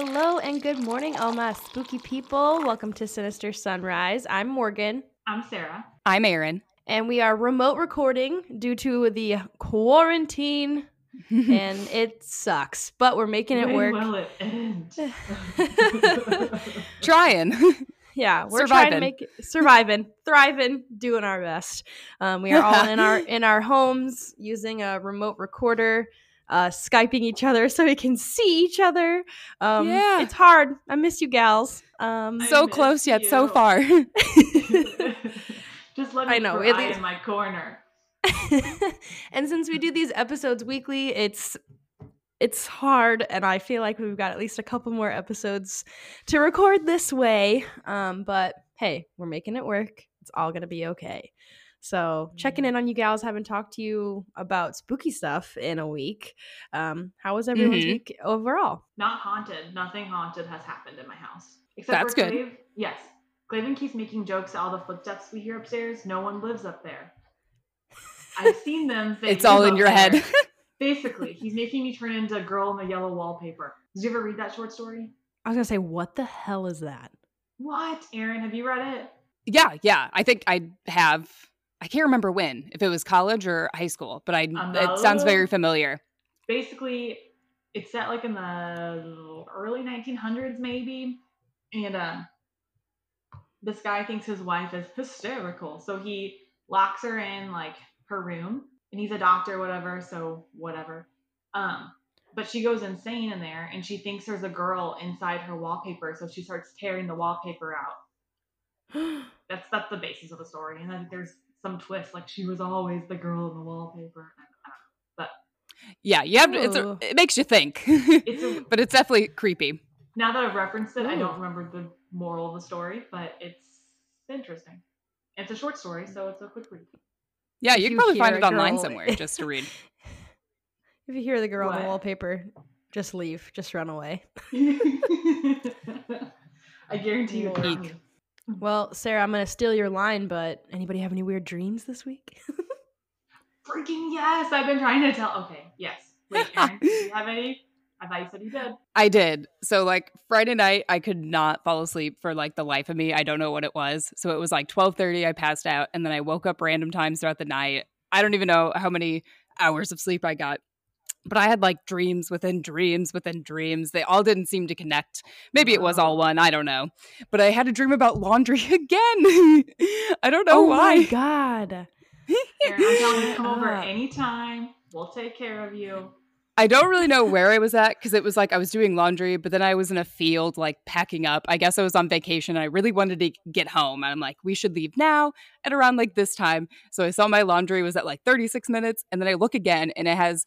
Hello and good morning, all my spooky people. Welcome to Sinister Sunrise. I'm Morgan. I'm Sarah. I'm Erin. And we are remote recording due to the quarantine, and it sucks, but we're making it When work. will it end? Trying. yeah, we're trying to make it, surviving, thriving, doing our best. Um, we are all in our in our homes using a remote recorder, uh, skyping each other so we can see each other. Um, Yeah. it's hard. I miss you, gals. Um, so close yet so far. Just let me I know, cry least- in my corner. and since we do these episodes weekly, it's it's hard and I feel like we've got at least a couple more episodes to record this way. Um, but hey, we're making it work. It's all gonna be okay. So checking in on you gals, haven't talked to you about spooky stuff in a week. Um, how was everyone's Mhm. week overall? Not haunted. Nothing haunted has happened in my house. Except That's for good. Clave. Yes. Clavin keeps making jokes at all the footsteps we hear upstairs. No one lives up there. I've seen them. It's all in your there. head. Basically, he's making me turn into a girl in the yellow wallpaper. Did you ever read that short story? I was gonna say, what the hell is that? What, Erin? Have you read it? yeah, yeah. I think I have. I can't remember when, if it was college or high school, but I it sounds very familiar. basically it's set like in the early 1900s maybe and um this guy thinks his wife is hysterical so he locks her in like her room and he's a doctor whatever so whatever. Um but she goes insane in there and she thinks there's a girl inside her wallpaper so she starts tearing the wallpaper out. That's that's the basis of the story and then there's some twist like she was always the girl in the wallpaper But Yeah, you have to, it's a, it makes you think. It's a- but it's definitely creepy. Now that I've referenced it, I don't remember the moral of the story, but it's interesting. It's a short story, so it's a quick read. Yeah, If you can probably find it online girl- somewhere just to read. If you hear the girl on the wallpaper, just leave, just run away. I guarantee you. Lord. it's me. Well, Sarah, I'm gonna steal your line, but anybody have any weird dreams this week? Freaking yes! I've been trying to tell. Okay, yes. Wait, Erin, do you have any? I thought you said you did. I did. So like Friday night, I could not fall asleep for like the life of me. I don't know what it was. So it was like twelve thirty. I passed out, and then I woke up random times throughout the night. I don't even know how many hours of sleep I got. But I had like dreams within dreams within dreams. They all didn't seem to connect. Maybe it was all one. I don't know. But I had a dream about laundry again. I don't know oh why. my god! Erin, I'm telling you, come over Ah. anytime. We'll take care of you. I don't really know where I was at because it was like I was doing laundry, but then I was in a field like packing up. I guess I was on vacation and I really wanted to get home. And I'm like, we should leave now at around like this time. So I saw my laundry was at like 36 minutes. And then I look again and it has,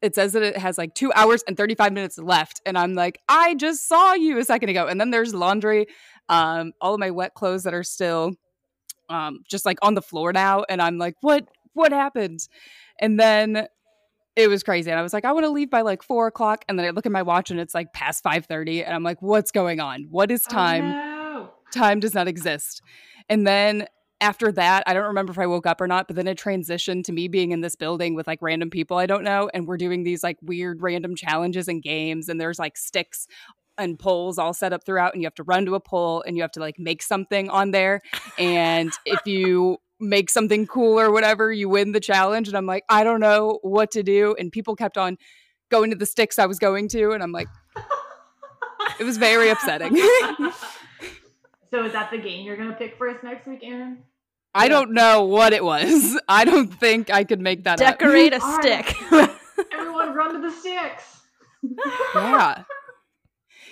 it says that it has like two hours and 35 minutes left. And I'm like, I just saw you a second ago. And then there's laundry, um, all of my wet clothes that are still um, just like on the floor now. And I'm like, what, what happened? And then it was crazy. And I was like, I want to leave by like four o'clock. And then I look at my watch and it's like past 5:30. And I'm like, what's going on? What is time? Oh, no. Time does not exist. And then after that, I don't remember if I woke up or not, but then it transitioned to me being in this building with like random people I don't know. And we're doing these like weird random challenges and games. And there's like sticks and poles all set up throughout. And you have to run to a pole and you have to like make something on there. And if you make something cool or whatever, you win the challenge. And I'm like, I don't know what to do. And people kept on going to the sticks I was going to. And I'm like, it was very upsetting. so is that the game you're gonna pick for us next week, Erin? I don't know what it was. I don't think I could make that up. Decorate a All right. stick. Everyone run to the sticks. yeah.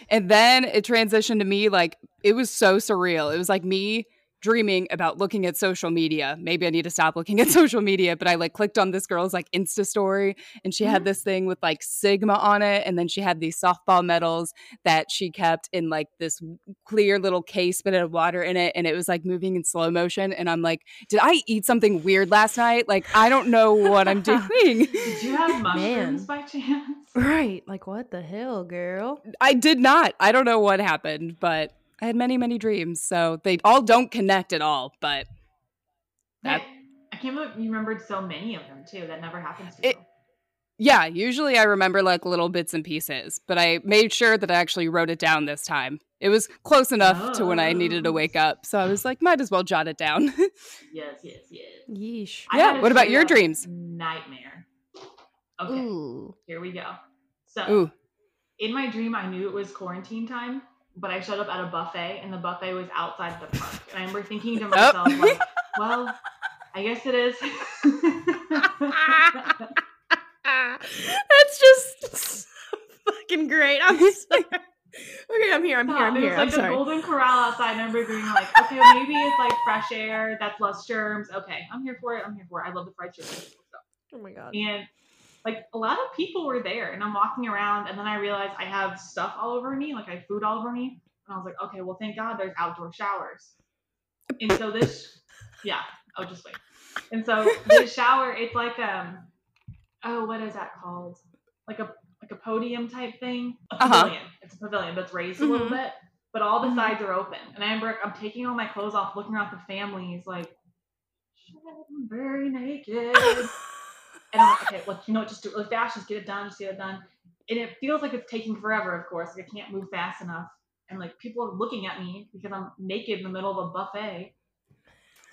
And then it transitioned to me like it was so surreal. It was like me dreaming about looking at social media. Maybe I need to stop looking at social media, but I like clicked on this girl's like Insta story and she had Mhm. this thing with like Sigma on it and then she had these softball medals that she kept in like this clear little case but it had water in it and it was like moving in slow motion and I'm like, did I eat something weird last night? Like I don't know what I'm doing. Did you have mushrooms by chance? right? Like what the hell, girl? I did not. I don't know what happened, but I had many, many dreams. So they all don't connect at all. But That- Hey, I can't believe you remembered so many of them too. That never happens to It- you. Yeah, usually I remember like little bits and pieces, but I made sure that I actually wrote it down this time. It was close enough to when I needed to Oh. wake up, so I was like, might as well jot it down. Yes, yes, yes. Yeesh. I Yeah, what about your dreams? Nightmare. Okay, Ooh. here we go. So, Ooh, in my dream, I knew it was quarantine time, but I showed up at a buffet, and the buffet was outside the park. And I remember thinking to myself, like, well, I guess it is. That's just fucking great. I'm sorry. Okay, I'm here. I'm here. I'm It was here. like I'm the sorry. Golden Corral outside, I remember being like, okay, well, maybe it's like fresh air, that's less germs. Okay, I'm here for it. I'm here for it. I love the fried chicken. Let's. Oh my god. And like a lot of people were there, and I'm walking around, and then I realized I have stuff all over me, like I have food all over me, and I was like, okay, well, thank God there's outdoor showers. And so this, yeah, oh, just wait. And so the shower, it's like um, oh, what is that called? Like a like a podium type thing. A Uh-huh. pavilion. It's a pavilion, but it's raised a little Mhm. bit. But all the Mhm. sides are open. And I remember I'm taking all my clothes off, looking around at the families, like, I'm very naked. And I'm like, okay, well, you know what? Just do it really fast. Just get it done. Just get it done. And it feels like it's taking forever, of course. Like I can't move fast enough. And like people are looking at me because I'm naked in the middle of a buffet.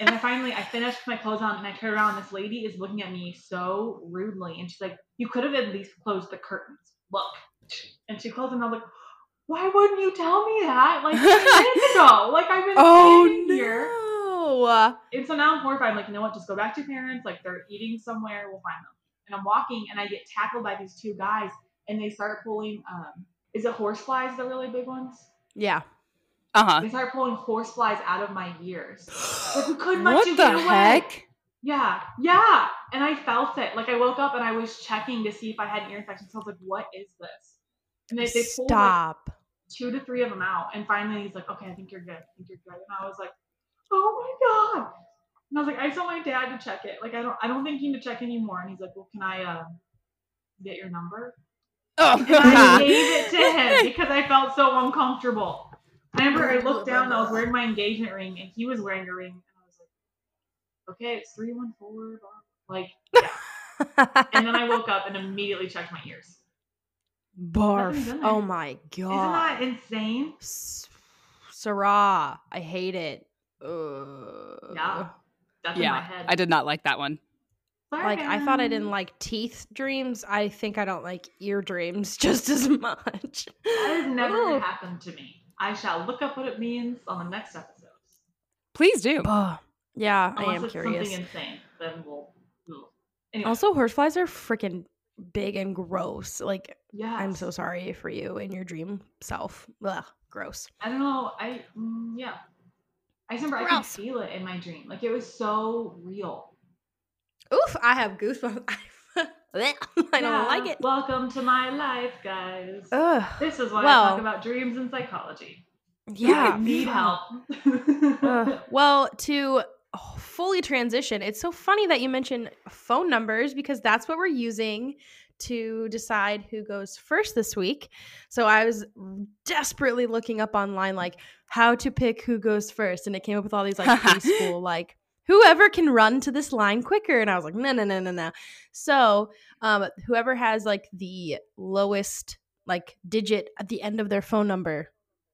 and I finally, I finished my clothes on and I turn around. And this lady is looking at me so rudely. And she's like, you could have at least closed the curtains. Look. And she closed them. And I'm like, why wouldn't you tell me that? Like 10 minutes ago. Like I've been oh standing here. No. And so now I'm horrified. I'm like, you know what? Just go back to your parents. Like they're eating somewhere. We'll find them. And I'm walking and I get tackled by these two guys and they start pulling, um, is it horseflies, the really big ones? Yeah. uh huh. They start pulling horseflies out of my ears. Like, we couldn't let What you the get away. heck? Yeah, yeah. And I felt it. Like I woke up and I was checking to see if I had an ear infection. So I was like, what is this? And they, they pulled like Stop. two to three of them out. And finally he's like, okay, I think you're good. I think you're good. And I was like, oh my God. And I was like, I told my dad to check it. Like, I don't, I don't think you need to check anymore. And he's like, well, can I, uh, get your number? And I Oh, gave it to him because I felt so uncomfortable. I remember I looked down and I was wearing my engagement ring and he was wearing a ring. And I was like, okay, it's 314. Like, yeah. And then I woke up and immediately checked my ears. Barf. Nothing's in there. Oh my god. Isn't that insane? S- Sarah, I hate it. Ugh. Yeah. That's in my yeah, head. I did not like that one. Sorry, Like I thought I didn't like teeth dreams. I think I don't like ear dreams just as much. That has never Ooh. happened to me. I shall look up what it means on the next episode. Please do. Ugh. yeah, I am it's curious. something insane, then we'll. we'll. Anyway, Also, horseflies are freaking big and gross. Like, yeah. I'm so sorry for you and your dream self. Ugh, gross. I don't know. I mm, yeah. I remember I could feel it in my dream. Like it was so real. Oof, I have goosebumps. I don't Yeah. like it. Welcome to my life, guys. Ugh. this is why I well- talk about dreams and psychology. Yeah. I need help. Well, to fully transition, it's so funny that you mentioned phone numbers because that's what we're using to decide who goes first this week. So I was desperately looking up online, like how to pick who goes first, and it came up with all these like preschool, like whoever can run to this line quicker. And I was like, no, no, no, no, no. So um, whoever has like the lowest like digit at the end of their phone number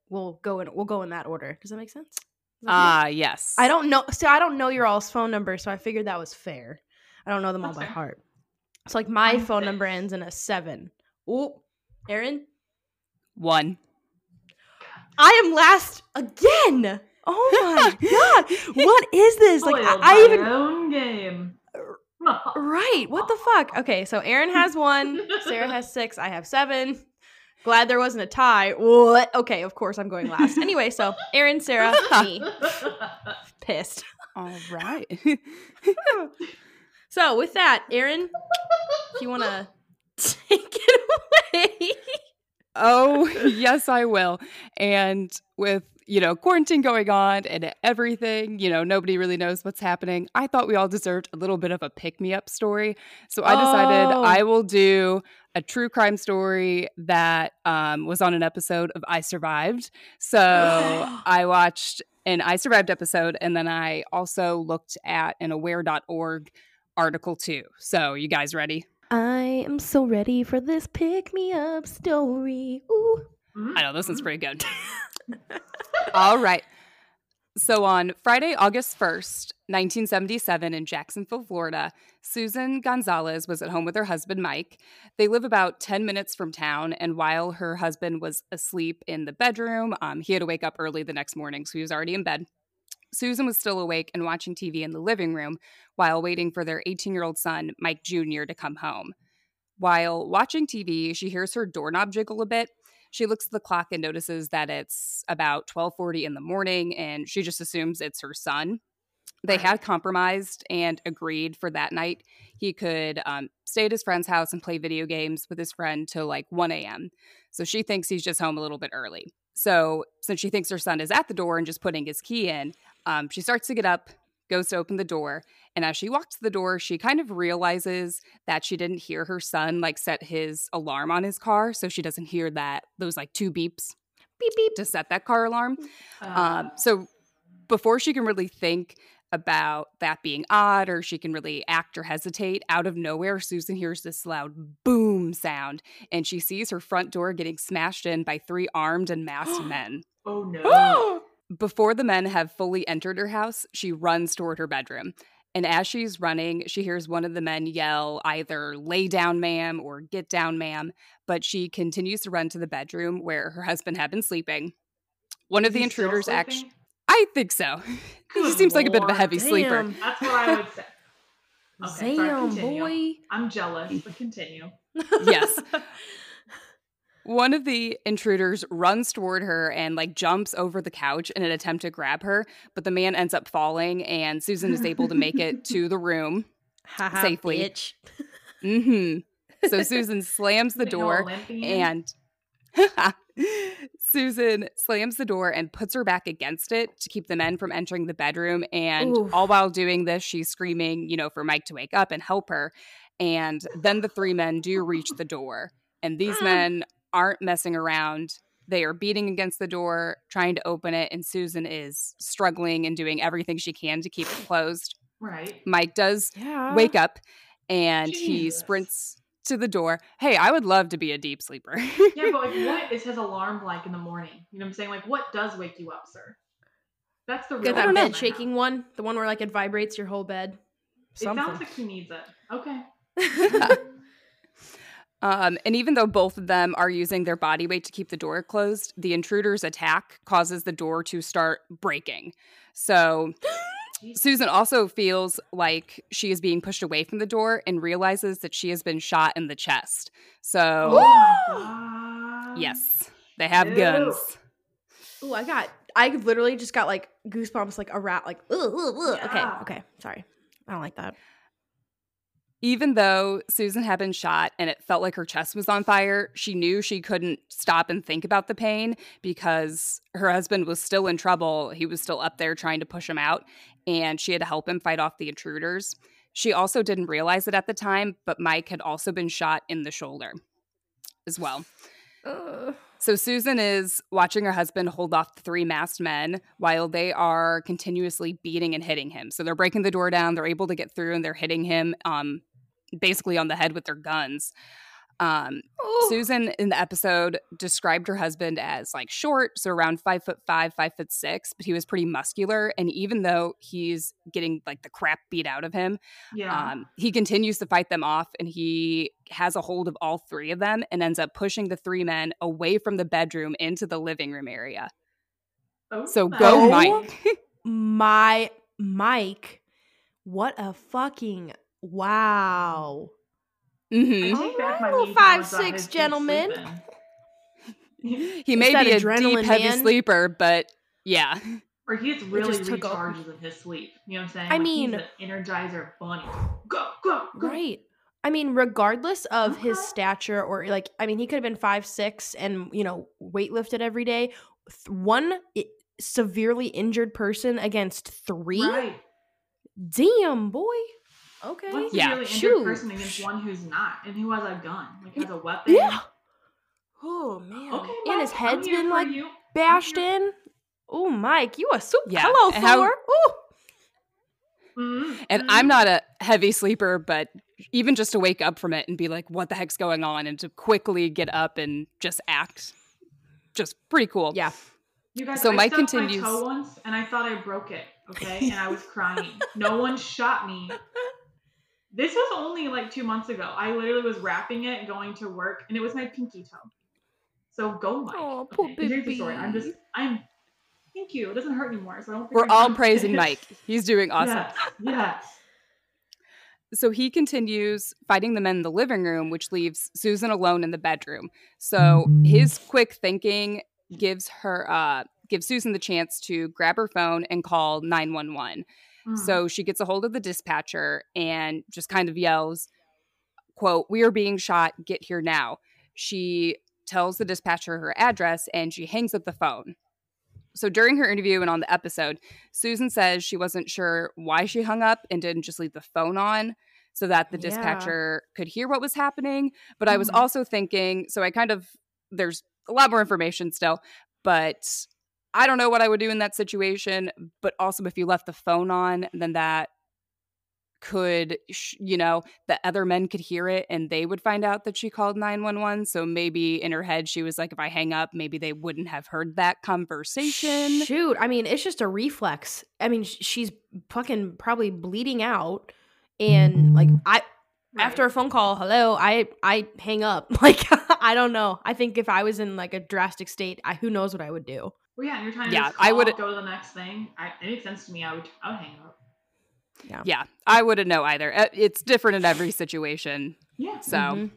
will go in. We'll go in that order. Does that make sense? Is that fair? Ah, yes. I don't know. So I don't know your all's phone number, so I figured that was fair. I don't know them all by fair. heart. So like my Mine's phone number ends in a seven. Oh, Erin, one. I am last again. Oh my god, what is this? Like I, I even own game. right. What the fuck? Okay, so Erin has one, Sarah has six, I have seven. Glad there wasn't a tie. What? Okay, of course I'm going last. Anyway, so Erin, Sarah, me, pissed. All right. So with that, Erin, if you want to take it away. oh, yes, I will. And with, you know, quarantine going on and everything, you know, nobody really knows what's happening. I thought we all deserved a little bit of a pick me up story. So I decided Oh. I will do a true crime story that um, was on an episode of I Survived. So I watched an I Survived episode and then I also looked at an aware.org article too. So you guys ready? I am so ready for this pick me up story. Ooh. Mhm. I know this one's pretty good. All right. So on Friday, August 1st, 1977, in Jacksonville, Florida, Susan Gonzalez was at home with her husband, Mike. They live about 10 minutes from town, and while her husband was asleep in the bedroom, um, he had to wake up early the next morning, so he was already in bed. Susan was still awake and watching TV in the living room while waiting for their 18 year old son, Mike Jr., to come home. While watching TV, she hears her doorknob jiggle a bit. She looks at the clock and notices that it's about 12:40 in the morning and she just assumes it's her son. They had compromised and agreed for that night he could um, stay at his friend's house and play video games with his friend till like 1 a.m. So she thinks he's just home a little bit early. So since she thinks her son is at the door and just putting his key in, um, she starts to get up, goes to open the door, and as she walks to the door, she kind of realizes that she didn't hear her son like set his alarm on his car, so she doesn't hear that those like two beeps Beep beep. to set that car alarm. Uh, Um, so before she can really think about that being odd or she can really act or hesitate, out of nowhere, Susan hears this loud boom sound and she sees her front door getting smashed in by three armed and masked men. oh no. Before the men have fully entered her house, she runs toward her bedroom. And as she's running, she hears one of the men yell either lay down, ma'am, or get down, ma'am. But she continues to run to the bedroom where her husband had been sleeping. One of Is the intruders actually? I think so. he Good seems like a bit of a lord. heavy sleeper. That's what I would say. Okay, Damn, continue. boy. I'm jealous, but continue. Yes. One of the intruders runs toward her and like jumps over the couch in an attempt to grab her, but the man ends up falling and Susan is able to make it to the room. Safely. bitch. Mhm. So Susan slams the door and Susan slams the door and puts her back against it to keep the men from entering the bedroom. And all while doing this, she's screaming, you know, for Mike to wake up and help her. And then the three men do reach the door. And these men aren't messing around. They are beating against the door, trying to open it. And Susan is struggling and doing everything she can to keep it closed. right. Mike does Yeah. wake up and he sprints to the door. Hey, I would love to be a deep sleeper. Yeah, but like, what is his alarm like in the morning? You know what I'm saying? Like, what does wake you up, sir? That's the real Get that bed shaking one, the one where like it vibrates your whole bed. It sounds Something. like he needs it. Okay. um, and even though both of them are using their body weight to keep the door closed, the intruder's attack causes the door to start breaking. So Jesus. Susan also feels like she is being pushed away from the door and realizes that she has been shot in the chest. So, Oh yes, they have Ew. guns. Ooh, I got. I literally just got like goosebumps, like a rat, like. Ugh, ugh, ugh. Okay, okay, sorry. I don't like that. Even though Susan had been shot and it felt like her chest was on fire, she knew she couldn't stop and think about the pain because her husband was still in trouble. He was still up there trying to push him out, and she had to help him fight off the intruders. She also didn't realize it at the time, but Mike had also been shot in the shoulder as well. Ugh. So Susan is watching her husband hold off the three masked men while they are continuously beating and hitting him. So they're breaking the door down, they're able to get through and they're hitting him um basically on the head with their guns. Um Susan in the episode described her husband as like short, so around five foot five, five foot six, but he was pretty muscular. And even though he's getting like the crap beat out of him, Yeah. um, he continues to fight them off and he has a hold of all three of them and ends up pushing the three men away from the bedroom into the living room area. oh, So go, Oh. Mike. My Mike, what a fucking wow. I hmm take back my Alright, mean five, six his gentlemen. sleeping. He may be a adrenaline, deep, heavy man. sleeper, but yeah. or he's really just took over. recharges in his sleep. You know what I'm saying? I Like, mean- he's an energizer bunny. Go, go, go. Right. I mean, regardless of his stature or like, I mean, he could have been five six and you know weightlifted every day. Th- One i- severely injured person against three. Right. Damn, boy. Okay. What's Yeah. a really injured Shoot. person against one who's not and who has a gun, like has a weapon? Yeah. Oh man. Okay. and his I'm head's here been like you. Bashed in. Oh, Mike, you a super. Yeah, Hello, and how- Thor. Ooh. And mhm. I'm not a heavy sleeper, but even just to wake up from it and be like, what the heck's going on? And to quickly get up and just act, just pretty cool. Yeah. You guys, So I Mike stubbed continues- my toe once, and I thought I broke it. Okay, and I was crying. no one shot me. This was only like two months ago. I literally was wrapping it, going to work, and it was my pinky toe. So go, Mike. Aw, poor okay, here's the story. I'm just. I'm. Thank you. It doesn't hurt anymore, so I don't. We're I'm all gonna praising. Mike. He's doing awesome. Yes, yes. So he continues fighting the men in the living room, which leaves Susan alone in the bedroom. So his quick thinking gives her uh gives Susan the chance to grab her phone and call 911. Mm. So she gets a hold of the dispatcher and just kind of yells, quote, "We are being shot, get here now." She tells the dispatcher her address and she hangs up the phone. So during her interview and on the episode, Susan says she wasn't sure why she hung up and didn't just leave the phone on so that the Yeah. dispatcher could hear what was happening. But I was Mhm. also thinking, so I kind of, there's a lot more information still, but I don't know what I would do in that situation. But also, if you left the phone on, then that could, sh- you know, the other men could hear it and they would find out that she called 911. So maybe in her head, she was like, if I hang up, maybe they wouldn't have heard that conversation. Shoot, I mean, it's just a reflex. I mean, sh- she's fucking probably bleeding out, and like mm-hmm. I Right. after a phone call, hello, I I hang up. Like I don't know. I think if I was in like a drastic state, I, who knows what I would do. Well, yeah, and you're trying to Yeah, just I would- go to the next thing. I, it makes sense to me. I would, I would hang up. Yeah, yeah, I wouldn't know either. Uh, It's different in every situation. Yeah. So Mhm.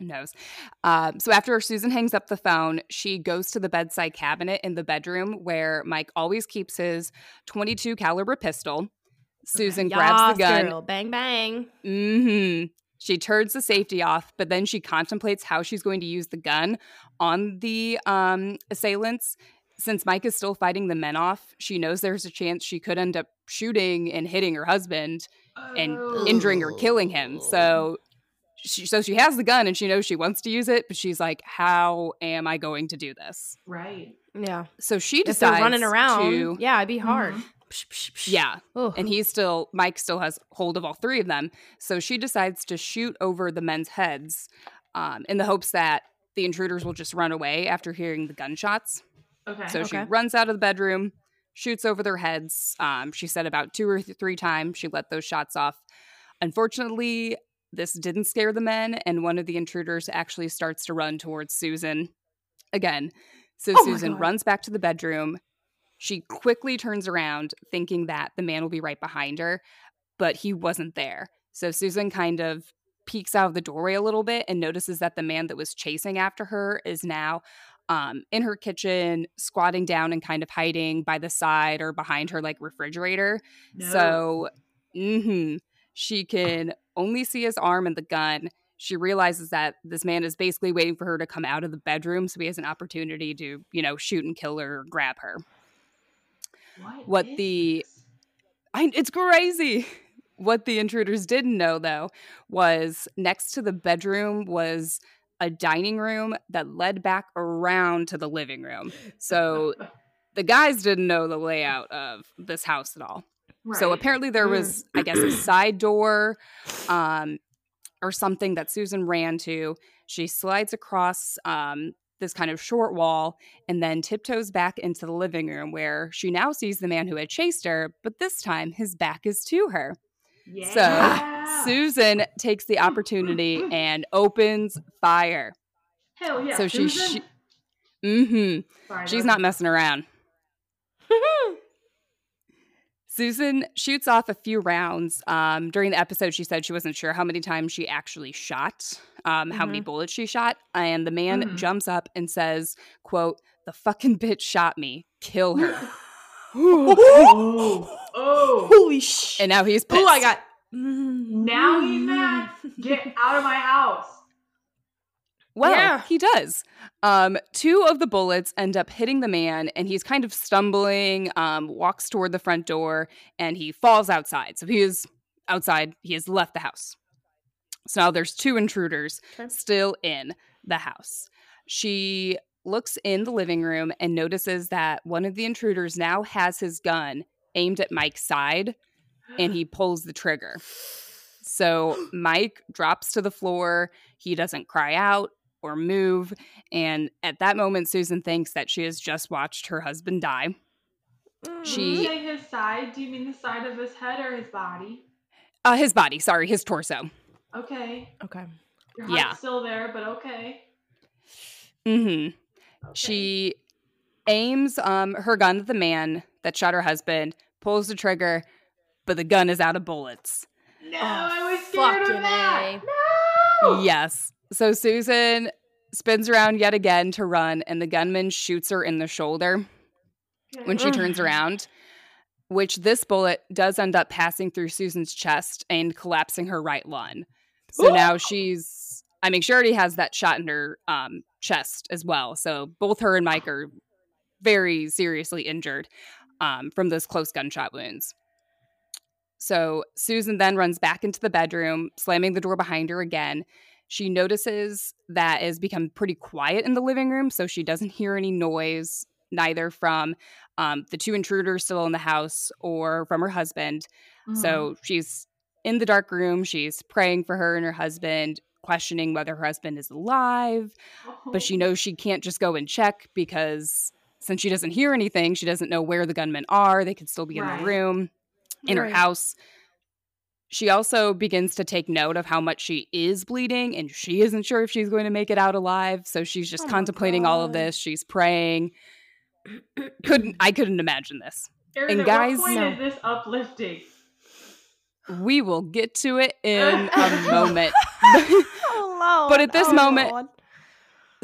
who knows? Um, so after Susan hangs up the phone, she goes to the bedside cabinet in the bedroom where Mike always keeps his 22 caliber pistol. Susan grabs the gun. girl. Bang bang. hmm She turns the safety off, but then she contemplates how she's going to use the gun on the um, assailants. Since Mike is still fighting the men off, she knows there's a chance she could end up shooting and hitting her husband and Oh. injuring or killing him. So she so she has the gun and she knows she wants to use it, but she's like, "How am I going to do this?" Right. Yeah. So she If decides they're running around, to yeah, it'd be hard. Mhm. Psh, psh, psh. yeah, Oh. and he's still Mike still has hold of all three of them. So she decides to shoot over the men's heads, um, in the hopes that the intruders will just run away after hearing the gunshots. Okay. So she Okay. runs out of the bedroom, shoots over their heads. Um, she said about two or th- three times she let those shots off. Unfortunately, this didn't scare the men, and one of the intruders actually starts to run towards Susan again. So Oh Susan runs back to the bedroom. She quickly turns around, thinking that the man will be right behind her, but he wasn't there. So Susan kind of peeks out of the doorway a little bit and notices that the man that was chasing after her is now um, in her kitchen, squatting down and kind of hiding by the side or behind her like refrigerator. No. So, hmm she can only see his arm and the gun. She realizes that this man is basically waiting for her to come out of the bedroom, so he has an opportunity to, you know, shoot and kill her or grab her. what, what the- I, it's crazy. What the intruders didn't know, though, was next to the bedroom was a dining room that led back around to the living room. So the guys didn't know the layout of this house at all. So apparently there Mm. was, I guess, a side door um, or something that Susan ran to. She slides across um, this kind of short wall and then tiptoes back into the living room where she now sees the man who had chased her, but this time his back is to her. Yeah. Susan takes the opportunity and opens fire. Hell yeah. so she, Susan? she mm-hmm. Sorry, She's not messing around. Susan shoots off a few rounds. Um, during the episode, she said she wasn't sure how many times she actually shot, um, how many bullets she shot. And the man Mhm. jumps up and says, quote, the fucking bitch shot me. Kill her. Oh. Oh. Holy shit. and now he's pissed. Oh, I got. Now he's mad. Get out of my house. Well, Yeah. he does. Um, two of the bullets end up hitting the man, and he's kind of stumbling, um, walks toward the front door, and he falls outside. So he is outside. He has left the house. So now there's two intruders Okay. still in the house. She looks in the living room and notices that one of the intruders now has his gun aimed at Mike's side. and he pulls the trigger. So Mike drops to the floor. He doesn't cry out or move. And at that moment, Susan thinks that she has just watched her husband die. She- you say his side, do you mean the side of his head or his body? Uh, his body, sorry, his torso. Okay. Okay. Your heart's Yeah. still there, but okay. hmm okay. She aims um, her gun at the man that shot her husband, pulls the trigger, but the gun is out of bullets. No, Oh, I was scared of that. A. No. Yes. So Susan spins around yet again to run, and the gunman shoots her in the shoulder when she turns around, which this bullet does end up passing through Susan's chest and collapsing her right lung. So now she's, I mean, she already has that shot in her um, chest as well. So both her and Mike are very seriously injured um, from those close gunshot wounds. So Susan then runs back into the bedroom, slamming the door behind her again. She notices that it's become pretty quiet in the living room, so she doesn't hear any noise, neither from um, the two intruders still in the house or from her husband. Mhm. So she's in the dark room. She's praying for her and her husband, questioning whether her husband is alive. But she Oh. knows she can't just go and check because since she doesn't hear anything, she doesn't know where the gunmen are. They could still be in Right. the room, in her house. She also begins to take note of how much she is bleeding, and she isn't sure if she's going to make it out alive. So she's just Oh contemplating all of this. She's praying. couldn't I couldn't imagine this. Erin, and at guys- what point No. is this uplifting? We will get to it in a moment. oh, But at this Oh, moment- Lord.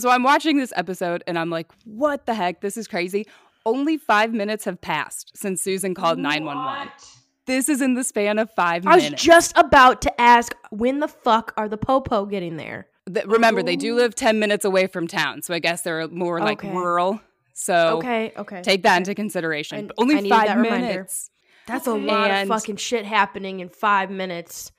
So I'm watching this episode and I'm like, what the heck? This is crazy. Only five minutes have passed since Susan called 911. This is in the span of five minutes. I was just about to ask, when the fuck are the popo getting there? Th- remember, they do live 10 minutes away from town. So I guess they're more like Okay. rural. So okay, okay. take that okay. into consideration. I- only five that reminder. That's a lot And- of fucking shit happening in five minutes.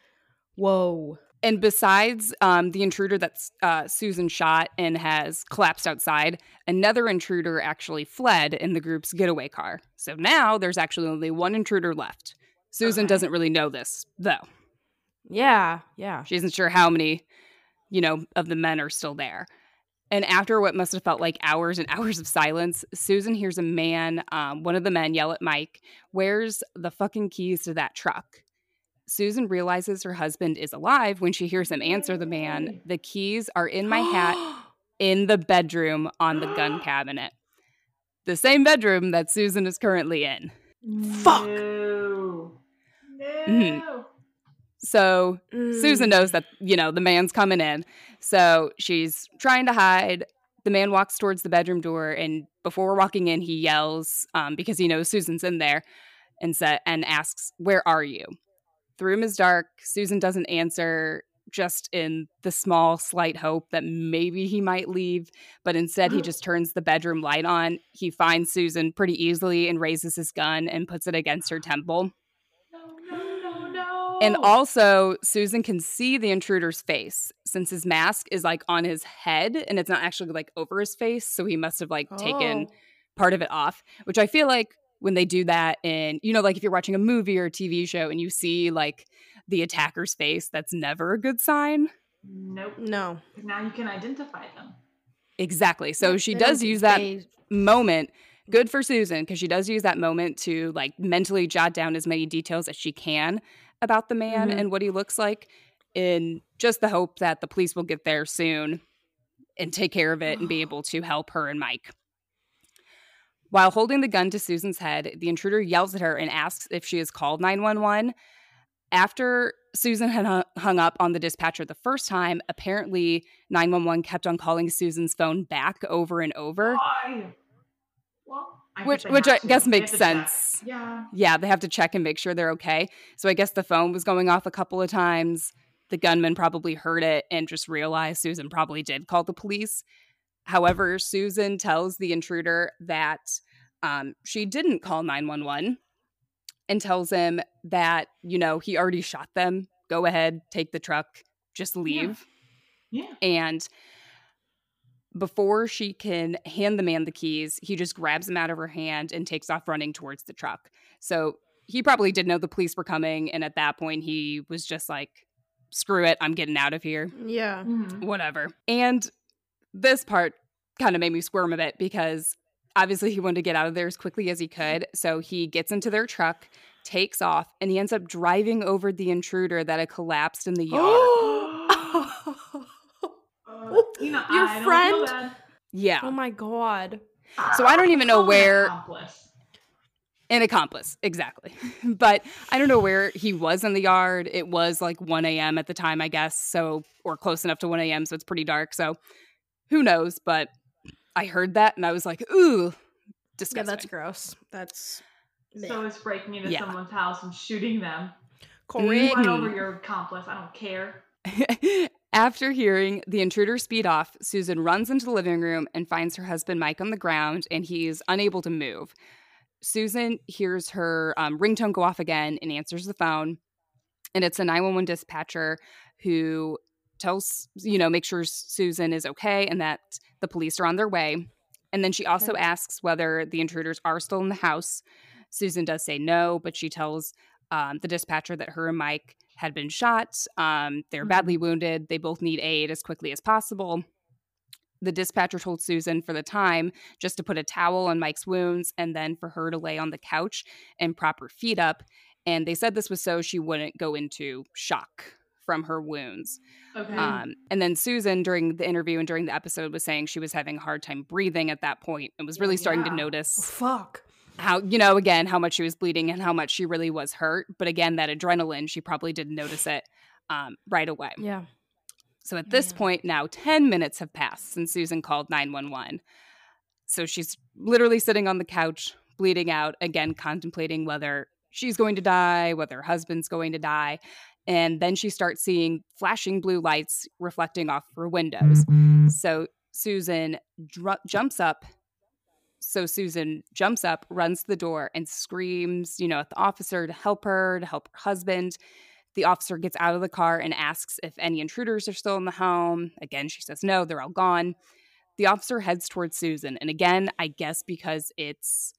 Whoa. And besides um, the intruder that uh, Susan shot and has collapsed outside, another intruder actually fled in the group's getaway car. So now there's actually only one intruder left. Susan Okay. doesn't really know this, though. Yeah, yeah. She isn't sure how many, you know, of the men are still there. And after what must have felt like hours and hours of silence, Susan hears a man, um, one of the men, yell at Mike, Where's the fucking keys to that truck? Susan realizes her husband is alive when she hears him answer the man. The keys are in my hat in the bedroom on the gun cabinet. The same bedroom that Susan is currently in. Fuck. No. No. Mhm. So Susan Mm. knows that, you know, the man's coming in. So she's trying to hide. The man walks towards the bedroom door, and before walking in, he yells um, because he knows Susan's in there and, sa- and asks, Where are you? The room is dark. Susan doesn't answer, just in the small, slight hope that maybe he might leave. But instead, he just turns the bedroom light on. He finds Susan pretty easily and raises his gun and puts it against her temple. And also, Susan can see the intruder's face since his mask is like on his head and it's not actually like over his face. So he must have like taken Oh. part of it off, which I feel like when they do that in, you know, like if you're watching a movie or a TV show and you see like the attacker's face, that's never a good sign. Nope. No. now you can identify them. Exactly. So she They does use that phased. moment. Good for Susan because she does use that moment to like mentally jot down as many details as she can about the man Mhm. and what he looks like in just the hope that the police will get there soon and take care of it and be able to help her and Mike. While holding the gun to Susan's head, the intruder yells at her and asks if she has called 911. After Susan had hung up on the dispatcher the first time, apparently 911 kept on calling Susan's phone back over and over. Why? Well, I Which- which I to. guess makes sense. Yeah. Yeah, they have to check and make sure they're okay. So I guess the phone was going off a couple of times. The gunman probably heard it and just realized Susan probably did call the police. However, Susan tells the intruder that um, she didn't call 911 and tells him that, you know, he already shot them. Go ahead, take the truck, just leave. Yeah. And before she can hand the man the keys, he just grabs them out of her hand and takes off running towards the truck. So he probably did know the police were coming. And at that point, he was just like, screw it, I'm getting out of here. Yeah. Mhm. Whatever. And this part kind of made me squirm a bit because obviously he wanted to get out of there as quickly as he could. So he gets into their truck, takes off, and he ends up driving over the intruder that had collapsed in the yard. You know, Your I don't friend? yeah. oh my god. So I don't even know where- accomplice. An accomplice, exactly. but I don't know where he was in the yard. It was like 1 a.m. at the time, I guess. So, or close enough to 1 a.m. So it's pretty dark. So who knows? But I heard that and I was like, ooh, Yeah, disgusting. that's gross. That's So is breaking into Yeah. someone's house and shooting them. correct. Run over mm-hmm. your accomplice. I don't care. After hearing the intruder speed off, Susan runs into the living room and finds her husband Mike on the ground and he's unable to move. Susan hears her um, ringtone go off again and answers the phone. And it's a 911 dispatcher who tells, you know, make sure Susan is okay and that the police are on their way. And then she also Okay. asks whether the intruders are still in the house. Susan does say no, but she tells um, the dispatcher that her and Mike had been shot. Um, they're badly wounded. They both need aid as quickly as possible. The dispatcher told Susan for the time just to put a towel on Mike's wounds and then for her to lay on the couch and prop her feet up. And they said this was so she wouldn't go into shock from her wounds. Okay. Um, and then Susan, during the interview and during the episode, was saying she was having a hard time breathing at that point and was really starting to notice Fuck. How you know again how much she was bleeding and how much she really was hurt but again that adrenaline she probably didn't notice it um, right away Yeah. so at this Man. point now 10 minutes have passed since susan called 911 so she's literally sitting on the couch bleeding out again contemplating whether she's going to die whether her husband's going to die and then she starts seeing flashing blue lights reflecting off her windows so Susan dr- jumps up. So Susan jumps up, runs to the door, and screams, you know, at the officer to help her, to help her husband. The officer gets out of the car and asks if any intruders are still in the home. Again, she says no, they're all gone. The officer heads towards Susan. And again, I guess because it's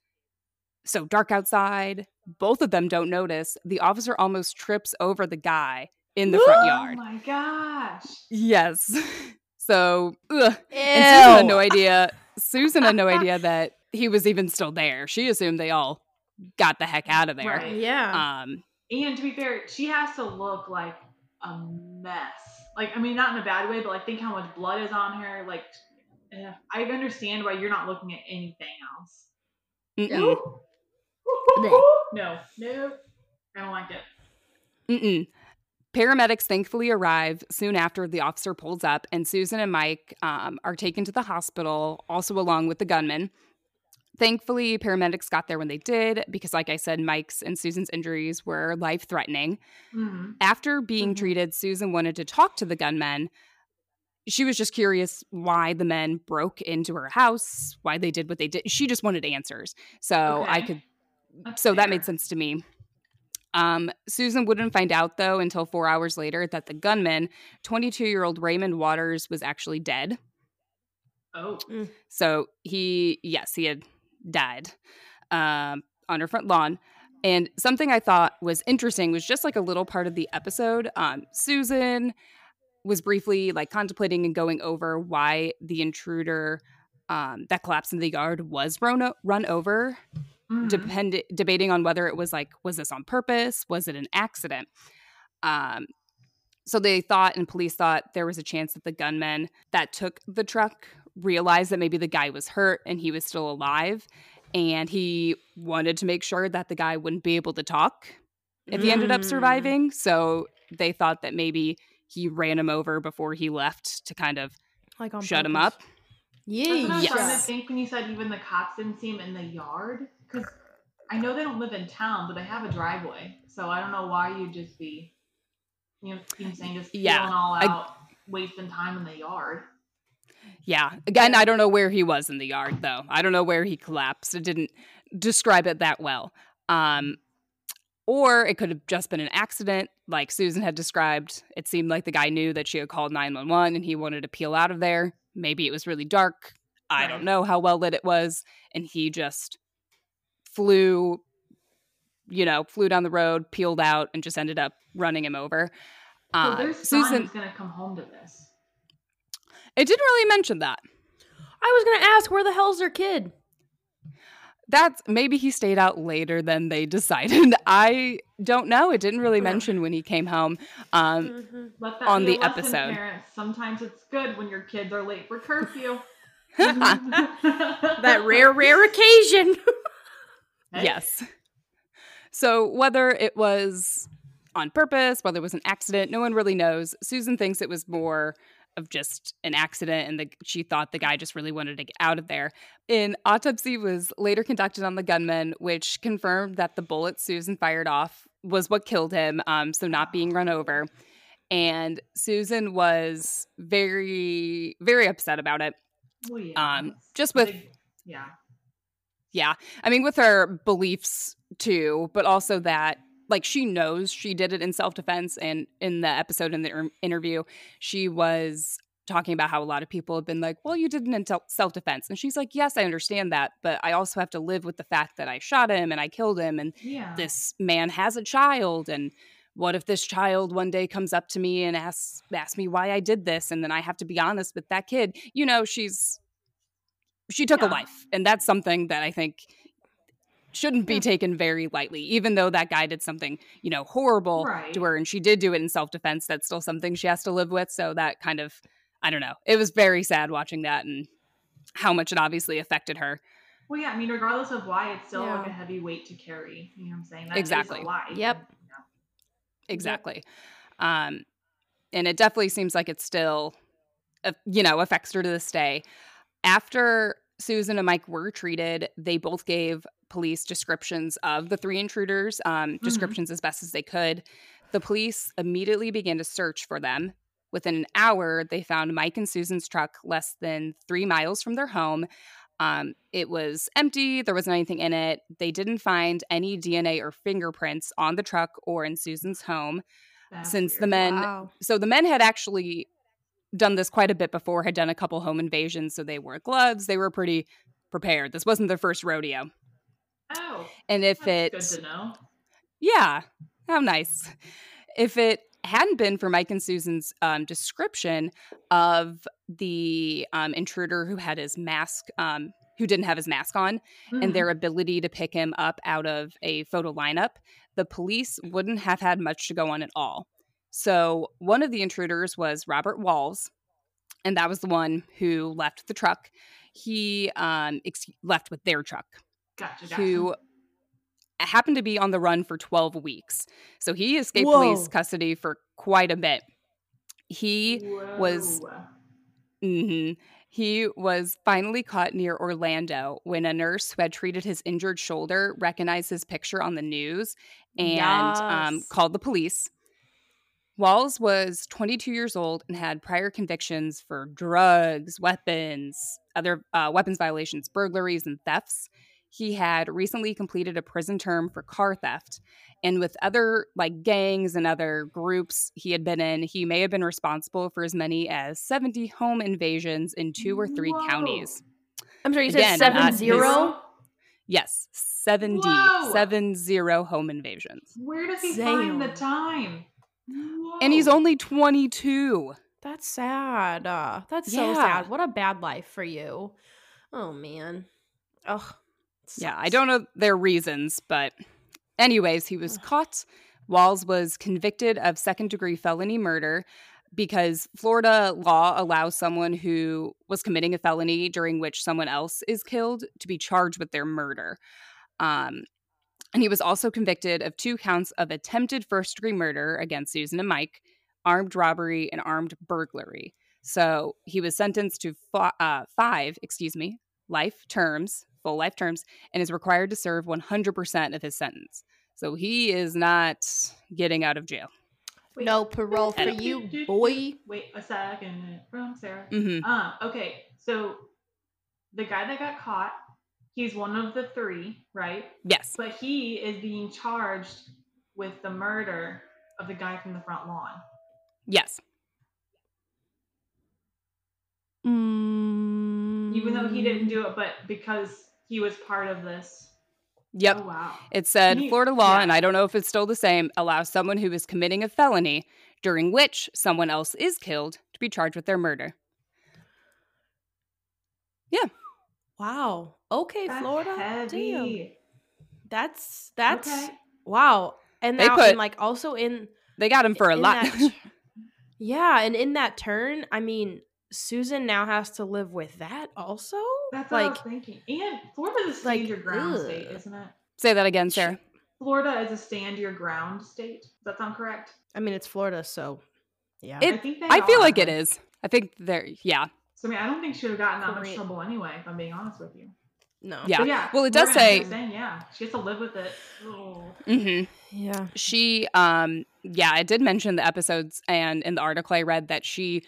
so dark outside, both of them don't notice. The officer almost trips over the guy in the front oh yard. Oh my gosh. Yes. So, ugh. and Susan had no idea. Susan had no idea that he was even still there. She assumed they all got the heck out of there. Right. Yeah. Um, And to be fair, she has to look like a mess. Like, I mean, not in a bad way, but like, think how much blood is on her. Like, I understand why you're not looking at anything else. mm-mm, No, no, I don't like it. mm-mm. Paramedics thankfully arrive soon after the officer pulls up, and Susan and Mike um, are taken to the hospital, also along with the gunman. Thankfully, paramedics got there when they did because, like I said, Mike's and Susan's injuries were life threatening. Mhm. After being Mhm. treated, Susan wanted to talk to the gunmen. She was just curious why the men broke into her house, why they did what they did. She just wanted answers. So I could, That's so that made sense to me. Um, Susan wouldn't find out though until four hours later that the gunman, 22 year old Raymond Waters, was actually dead. Oh, So he, yes, he had died um, on her front lawn. And something I thought was interesting was just like a little part of the episode. Um, Susan was briefly like contemplating and going over why the intruder um, that collapsed in the yard was run, o- run over, Mhm. depend- debating on whether it was like, was this on purpose? Was it an accident? Um, so they thought, and police thought, there was a chance that the gunman that took the truck realized that maybe the guy was hurt and he was still alive. And he wanted to make sure that the guy wouldn't be able to talk if he ended up Mm. surviving. So they thought that maybe he ran him over before he left to kind of like on shut him up. Yeah, what I was Yes. starting to think when you said even the cops didn't see him in the yard. Because I know they don't live in town, but they have a driveway. So I don't know why you'd just be, you know, I'm saying just Yeah, feeling all I- out, wasting time in the yard. Yeah. Again, I don't know where he was in the yard though. I don't know where he collapsed. It didn't describe it that well. Um or it could have just been an accident like Susan had described. It seemed like the guy knew that she had called 911 and he wanted to peel out of there. Maybe it was really dark. I don't know how well lit it was and he just flew you know, flew down the road, peeled out, and just ended up running him over. So Uh, their Susan, son's gonna come home to this. it didn't really mention that. I was gonna ask where the hell's their kid? That's maybe he stayed out later than they decided. I don't know. It didn't really mention when he came home. Um, Mm-hmm. That on the episode. Parents. Sometimes it's good when your kids are late for curfew. That rare, rare occasion. Hey, Yes. So whether it was on purpose, whether it was an accident, no one really knows. Susan thinks it was more of just an accident and the, she thought the guy just really wanted to get out of there. An autopsy was later conducted on the gunman, which confirmed that the bullet Susan fired off was what killed him, um, so not being run over. And Susan was very, very upset about it. Well, yeah, Um, just with big- yeah. Yeah. I mean, with her beliefs too, but also that, like, she knows she did it in self defense. And in the episode in the er- interview, she was talking about how a lot of people have been like, well, you did it in self defense. And she's like, yes, I understand that. But I also have to live with the fact that I shot him and I killed him. And Yeah. this man has a child. And what if this child one day comes up to me and asks, asks me why I did this? And then I have to be honest with that kid. You know, she's she took a Yeah. life and that's something that i think shouldn't be Yeah. taken very lightly even though that guy did something you know horrible Right. to her and she did do it in self-defense that's still something she has to live with so that kind of i don't know it was very sad watching that and how much it obviously affected her Well, yeah. I mean, regardless of why, it's still like a heavy weight to carry. You know what I'm saying? That is Exactly. a life. Yep. Yeah. exactly um and it definitely seems like it still uh, you know affects her to this day after susan and mike were treated they both gave police descriptions of the three intruders um, descriptions as best as they could. The police immediately began to search for them. Within an hour they found mike and susan's truck less than three miles from their home. Um, it was empty. There wasn't anything in it. They didn't find any dna or fingerprints on the truck or in susan's home. That's since the men wow. so the men had actually done this quite a bit before had done a couple home invasions so they wore gloves they were pretty prepared this wasn't their first rodeo Oh, and if it good to know. yeah how nice if it hadn't been for mike and susan's um, description of the um, intruder who had his mask um, who didn't have his mask on and Mhm. their ability to pick him up out of a photo lineup, the police wouldn't have had much to go on at all. So, one of the intruders was Robert Walls, and that was the one who left the truck. He um, ex- left with their truck, Gotcha. Gotcha. who happened to be on the run for 12 weeks. So, he escaped police custody for quite a bit. He was- Whoa. hmm He was finally caught near Orlando when a nurse who had treated his injured shoulder recognized his picture on the news and um, called the police. Walls was 22 years old and had prior convictions for drugs, weapons, other uh, weapons violations, burglaries, and thefts. He had recently completed a prison term for car theft. And with other like gangs and other groups he had been in, he may have been responsible for as many as 70 home invasions in two or three Whoa. counties. I'm sorry, you Again, said seven zero? his- Yes, 70, Whoa. seven zero home invasions. Where does he find the Damn. Time? And he's only 22. That's sad. Uh, that's so sad. What a bad life for you. Oh man. Ugh. Yeah, I don't know their reasons, but anyways, he was Ugh. caught. Walls was convicted of second degree felony murder because Florida law allows someone who was committing a felony during which someone else is killed to be charged with their murder. Um, and he was also convicted of two counts of attempted first degree murder against Susan and Mike, armed robbery, and armed burglary. So he was sentenced to fi- uh, five, excuse me, life terms, full life terms, and is required to serve 100% of his sentence. So he is not getting out of jail. Wait. No parole for And- you, boy. Wait a second from Sarah. Mm-hmm. Uh, okay, so the guy that got caught, he's one of the three, right? Yes. But he is being charged with the murder of the guy from the front lawn. Yes. Mm. Even though he didn't do it, but because he was part of this. Yep. Oh wow. It said you- Florida law, yeah. and I don't know if it's still the same, allows someone who is committing a felony during which someone else is killed to be charged with their murder. Wow. Okay, That's Florida. Damn. That's that's Okay. wow. And They now put- and like also in They got him for a lot. that- yeah, and in that turn, I mean, Susan now has to live with that also. That's what I like was thinking. And Florida's a stand like, your ground state, isn't it? Say that again, Sarah. Florida is a stand your ground state. Does that sound correct? I mean, it's Florida, so yeah. It- I think they I feel like it is. I think they're yeah. So I mean, I don't think she would have gotten that much trouble anyway. If I'm being honest with you. no. Yeah. But yeah. Well, it does Morgan, say- saying, yeah, she has to live with it. Ugh. hmm Yeah. She um yeah, I did mention the episodes and in the article I read that she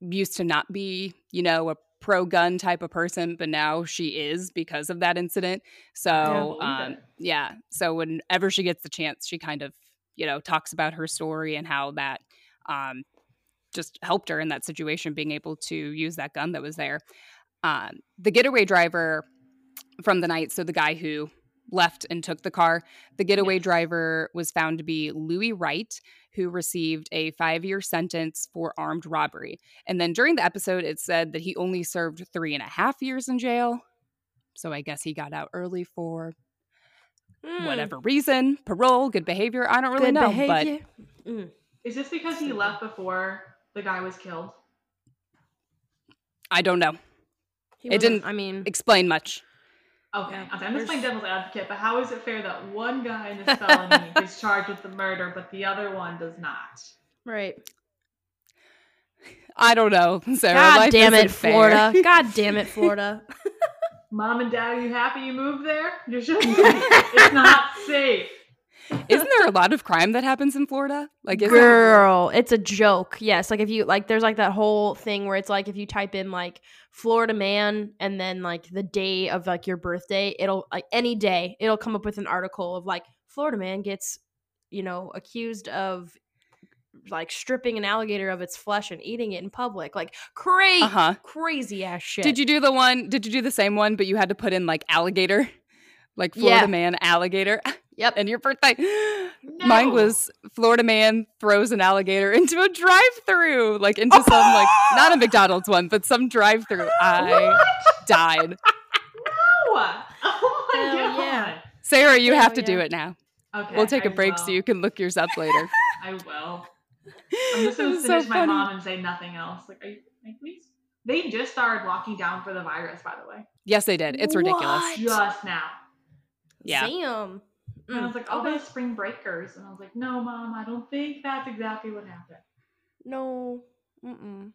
used to not be, you know, a pro gun type of person, but now she is because of that incident. So um it. yeah. So whenever she gets the chance, she kind of, you know, talks about her story and how that um just helped her in that situation being able to use that gun that was there. Um the getaway driver from the night, so the guy who left and took the car, the getaway Yes. driver was found to be Louis Wright, who received a five year sentence for armed robbery. And then during the episode, it said that he only served three and a half years in jail. So I guess he got out early for Mm, whatever reason, parole, good behavior. I don't really Good know, behavior. Mm. Is this because he left before the guy was killed? I don't know. He It didn't- I mean, Explain much. Okay, Yeah, okay, I'm just playing devil's advocate, but how is it fair that one guy in this felony is charged with the murder, but the other one does not? right. I don't know. Sarah, God life damn it, isn't fair. Florida. God damn it, Florida. Mom and Dad, are you happy you moved there? You shouldn't. be. it's not safe. Isn't there a lot of crime that happens in Florida? Like, Girl, it's a joke. Yes, like if you like there's like that whole thing where it's like if you type in like Florida man and then like the day of like your birthday, it'll like any day, it'll come up with an article of like Florida man gets, you know, accused of like stripping an alligator of its flesh and eating it in public. Like crazy Uh huh. crazy ass shit. Did you do the one? Did you do the same one, but you had to put in like alligator, like Florida Yeah. man alligator, Yep. and your birthday? Mine was Florida man throws an alligator into a drive-through, like into some like not a McDonald's one, but some drive-through. I What? died. No! Oh my Hell god. yeah. Sarah, you Hell have to do it now. Okay. We'll take a I break so you can look yours up later. I will. I'm just gonna It was finish so my mom and say nothing else. Like, are you, like, please? They just started locking down for the virus, by the way, Yes, they did. It's ridiculous. What? just now. Yeah. Damn. And I was Mm, like, oh, okay. those spring breakers, and I was like, no, mom, I don't think that's exactly what happened. No. Mm-mm.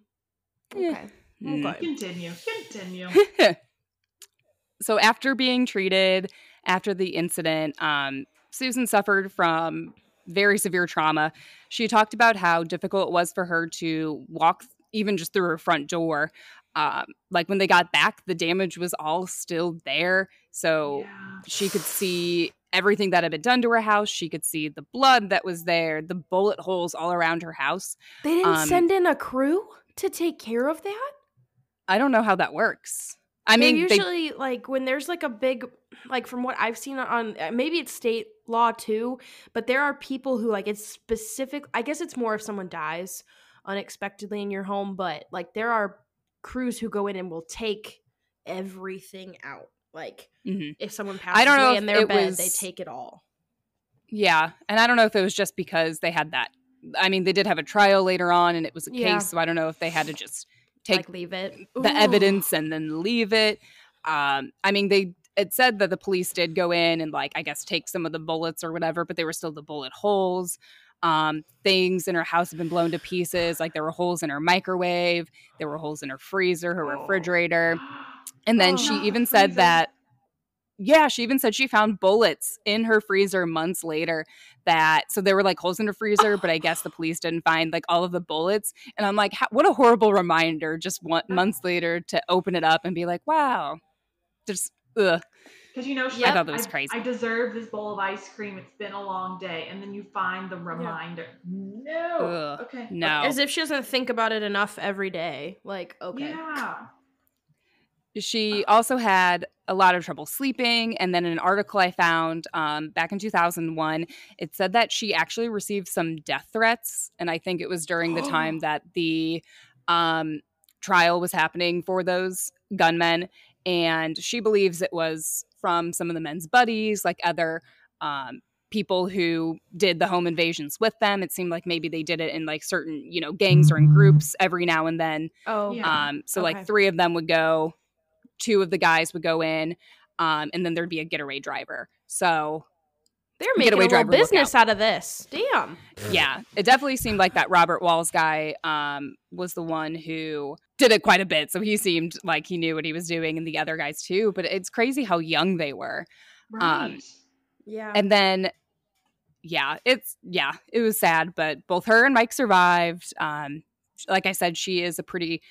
Okay. Mm. Okay. Continue, continue. so after being treated after the incident um, susan suffered from very severe trauma she talked about how difficult it was for her to walk even just through her front door um, like when they got back the damage was all still there so yeah. she could see everything that had been done to her house she could see the blood that was there the bullet holes all around her house They didn't Um, send in a crew to take care of that? i don't know how that works i They're mean they usually like when there's like a big like from what I've seen on uh, maybe it's state law too, but there are people who like it's specific I guess it's more if someone dies unexpectedly in your home, but like there are crews who go in and will take everything out. Like Mhm. if someone passes I don't know away in their bed, they take it all. Yeah, and I don't know if it was just because they had that. I mean, they did have a trial later on, and it was a Yeah. case, so I don't know if they had to just take like leave it. the Ooh. evidence and then leave it. Um, I mean, they it said that the police did go in and like I guess take some of the bullets or whatever, but they were still the bullet holes. Um, things in her house have been blown to pieces. Like there were holes in her microwave, there were holes in her freezer, her Oh. refrigerator. And then Oh, she even said freezer. that, yeah, she even said she found bullets in her freezer months later. That so there were like holes in her freezer, but I guess the police didn't find like all of the bullets. And I'm like, what a horrible reminder! Just one, months later to open it up and be like, wow, just ugh. Because you know, she, I thought that was crazy. I deserve this bowl of ice cream. It's been a long day, and then you find the reminder. No. Ugh, Okay. no. As if she doesn't think about it enough every day. Like, okay. Yeah. She also had a lot of trouble sleeping. And then an article I found um, back in 2001, it said that she actually received some death threats. And I think it was during the time that the um, trial was happening for those gunmen. And she believes it was from some of the men's buddies, like other um, people who did the home invasions with them. It seemed like maybe they did it in like certain, you know, gangs or in groups every now and then. Oh, Yeah. Um, so Okay. like three of them would go, two of the guys would go in, um, and then there'd be a getaway driver. So they're making a Getaway little driver, look business out of this. Damn. yeah, it definitely seemed like that Robert Walls guy um, was the one who did it quite a bit. So he seemed like he knew what he was doing, and the other guys too. But it's crazy how young they were. Right. Yeah. And then, yeah, it's yeah, it was sad, but both her and Mike survived. Um, like I said, she is a pretty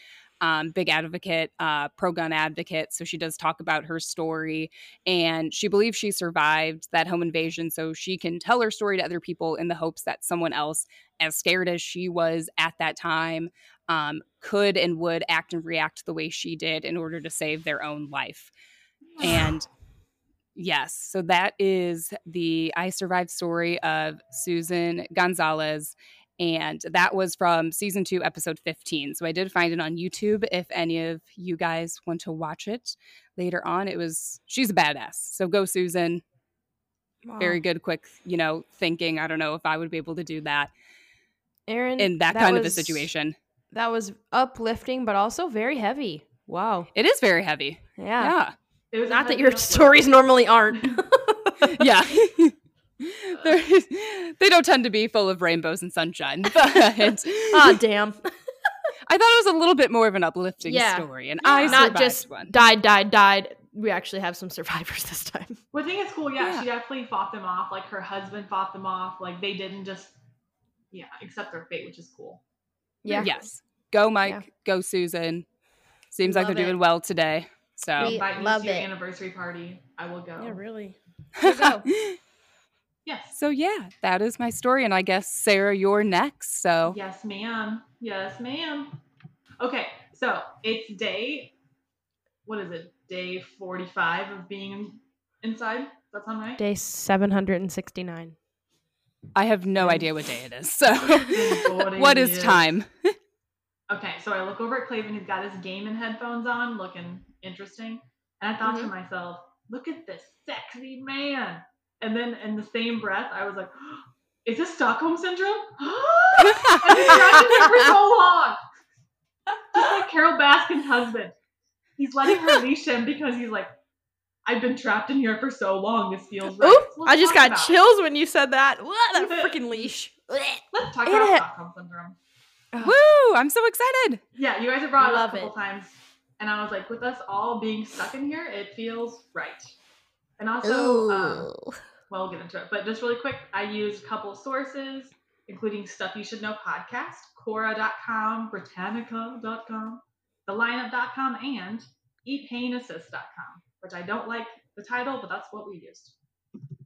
um, big advocate, uh, pro gun advocate. So she does talk about her story, and she believes she survived that home invasion, so she can tell her story to other people in the hopes that someone else, as scared as she was at that time, um, could and would act and react the way she did in order to save their own life. And Yes. So that is the I Survived story of Susan Gonzalez. And that was from season two, episode 15. So I did find it on YouTube if any of you guys want to watch it later on. It was, she's a badass. So go, Susan. Wow. Very good, quick, you know, thinking. I don't know if I would be able to do that Erin. in that, kind of a situation. That was uplifting, but also very heavy. Wow. It is very heavy. Yeah. Yeah. It was Not that your stories normally aren't. Yeah. They're- they don't tend to be full of rainbows and sunshine, but Ah, damn. I thought it was a little bit more of an uplifting Yeah. story, and I Not just one. died, died, died. We actually have some survivors this time. Well, I think it's cool. Yeah, Yeah. she definitely fought them off. Like her husband fought them off. Like they didn't just, yeah, accept their fate, which is cool. Yeah. Yes, go Mike, Yeah. go Susan. Seems like they're it. doing well today. So We- Invite me love to your it. anniversary party. I will go. Yeah, really. We'll go. Yes. so yeah, that is my story, and I guess Sarah, you're next. So Yes, ma'am. Yes, ma'am. Okay, so it's day. What is it? Day forty-five of being inside. Does that sound right? Day 769. I have no idea what day it is. So What what it is is. time? Okay, so I look over at Clavin. He's got his gaming headphones on, looking interesting. And I thought to mm-hmm. myself, look at this sexy man. And then in the same breath, I was like, is this Stockholm syndrome? I've been trapped in here for so long. Just like Carole Baskin's husband. He's letting her leash him because he's like, I've been trapped in here for so long. This feels right. Oop, I just got about chills when you said that. What? That freaking leash. Let's talk about Stockholm syndrome. Woo! I'm so excited. Yeah, you guys have brought it Love up a couple it. times, and I was like, with us all being stuck in here, it feels right. And also, um, well, we'll get into it, but just really quick, I used a couple sources, including Stuff You Should Know podcast, Quora.com, Britannica.com, TheLineup.com, and ePainAssist.com, which I don't like the title, but that's what we used.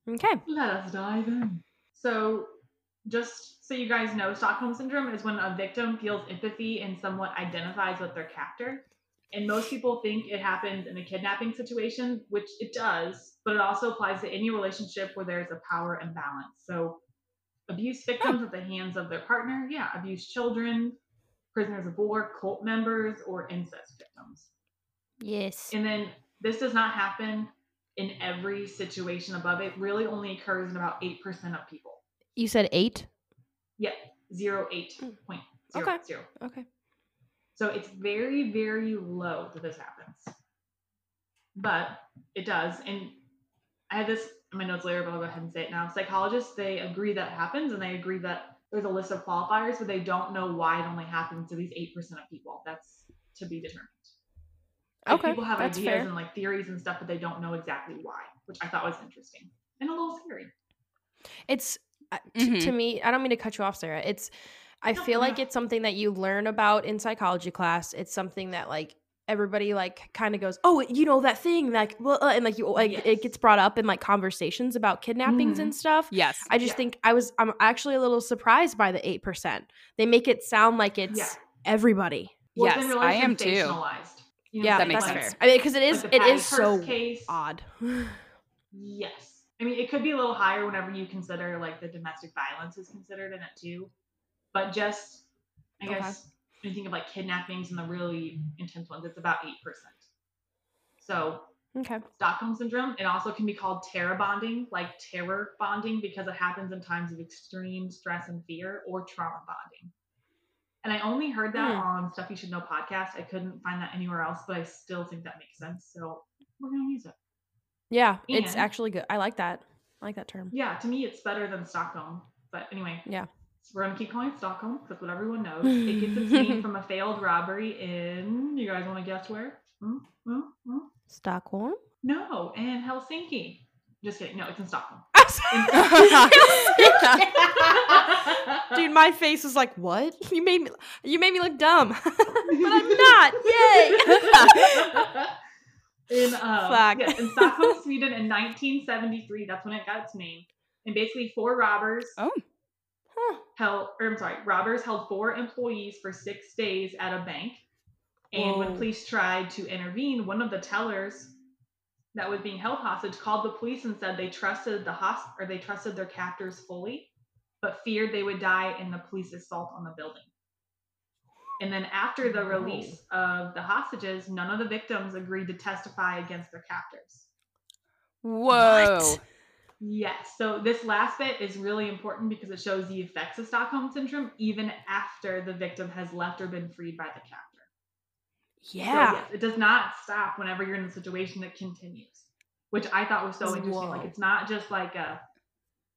Okay. Let us dive in. So, just so you guys know, Stockholm Syndrome is when a victim feels empathy and somewhat identifies with their captor. And most people think it happens in a kidnapping situation, which it does, but it also applies to any relationship where there's a power imbalance. So, abuse victims at the hands of their partner, yeah, abuse children, prisoners of war, cult members, or incest victims. Yes. And then this does not happen in every situation above it. Really only occurs in about 8% of people. You said eight? Yeah, zero eight point zero Okay. zero. Okay. So it's very, very low that this happens. But it does. And I had this in my notes later, but I'll go ahead and say it now. Psychologists, they agree that it happens and they agree that there's a list of qualifiers, but they don't know why it only happens to these 8% of people. That's to be determined. Like, Okay, People have that's ideas fair. and like theories and stuff, but they don't know exactly why, which I thought was interesting and a little scary. It's uh, t- Mhm. to me. I don't mean to cut you off, Sarah. It's. I feel like it's something that you learn about in psychology class. It's something that like everybody like kind of goes, oh, you know that thing, like well, uh, and like you like Yes. it gets brought up in like conversations about kidnappings and stuff. Yes. I just Yeah. think I was. I'm actually a little surprised by the eight percent. They make it sound like it's Yeah. everybody. Well, it's Yes, been really I am too. sensationalized. You know, Yeah, That it's makes like- sense. I mean, because it like is the it Patty is so case. odd. Yes. I mean, it could be a little higher whenever you consider like the domestic violence is considered in it too. But just, I Okay. guess, when you think of like kidnappings and the really intense ones, it's about 8%. So, okay. Stockholm syndrome, it also can be called terror bonding, like terror bonding, because it happens in times of extreme stress and fear, or trauma bonding. And I only heard that Hmm. on Stuff You Should Know podcast. I couldn't find that anywhere else, but I still think that makes sense. So, we're going to use it. Yeah, it's actually good. I like that. I like that term. Yeah, to me, it's better than Stockholm. But anyway, Yeah. We're gonna keep calling it Stockholm because what everyone knows. it gets its name from a failed robbery in. You guys want to guess where? Hmm? Hmm? Hmm? Stockholm. No, in Helsinki. Just kidding. No, it's in Stockholm. Dude, my face was like, "What? You made me you made me look dumb." but I'm not. Yay. in um, in Stockholm, Sweden, in 1973. That's when it got its name. And basically, four robbers Oh. Huh. held, or I'm sorry, robbers held four employees for six days at a bank. And when police tried to intervene, one of the tellers that was being held hostage called the police and said they trusted the host or they trusted their captors fully, but feared they would die in the police assault on the building. And then after the Whoa. release of the hostages, none of the victims agreed to testify against their captors. Whoa. What? Yes. So this last bit is really important because it shows the effects of Stockholm syndrome even after the victim has left or been freed by the captor. Yeah. So, yes, it does not stop whenever you're in a situation that continues, which I thought was so interesting. Like it's not just like a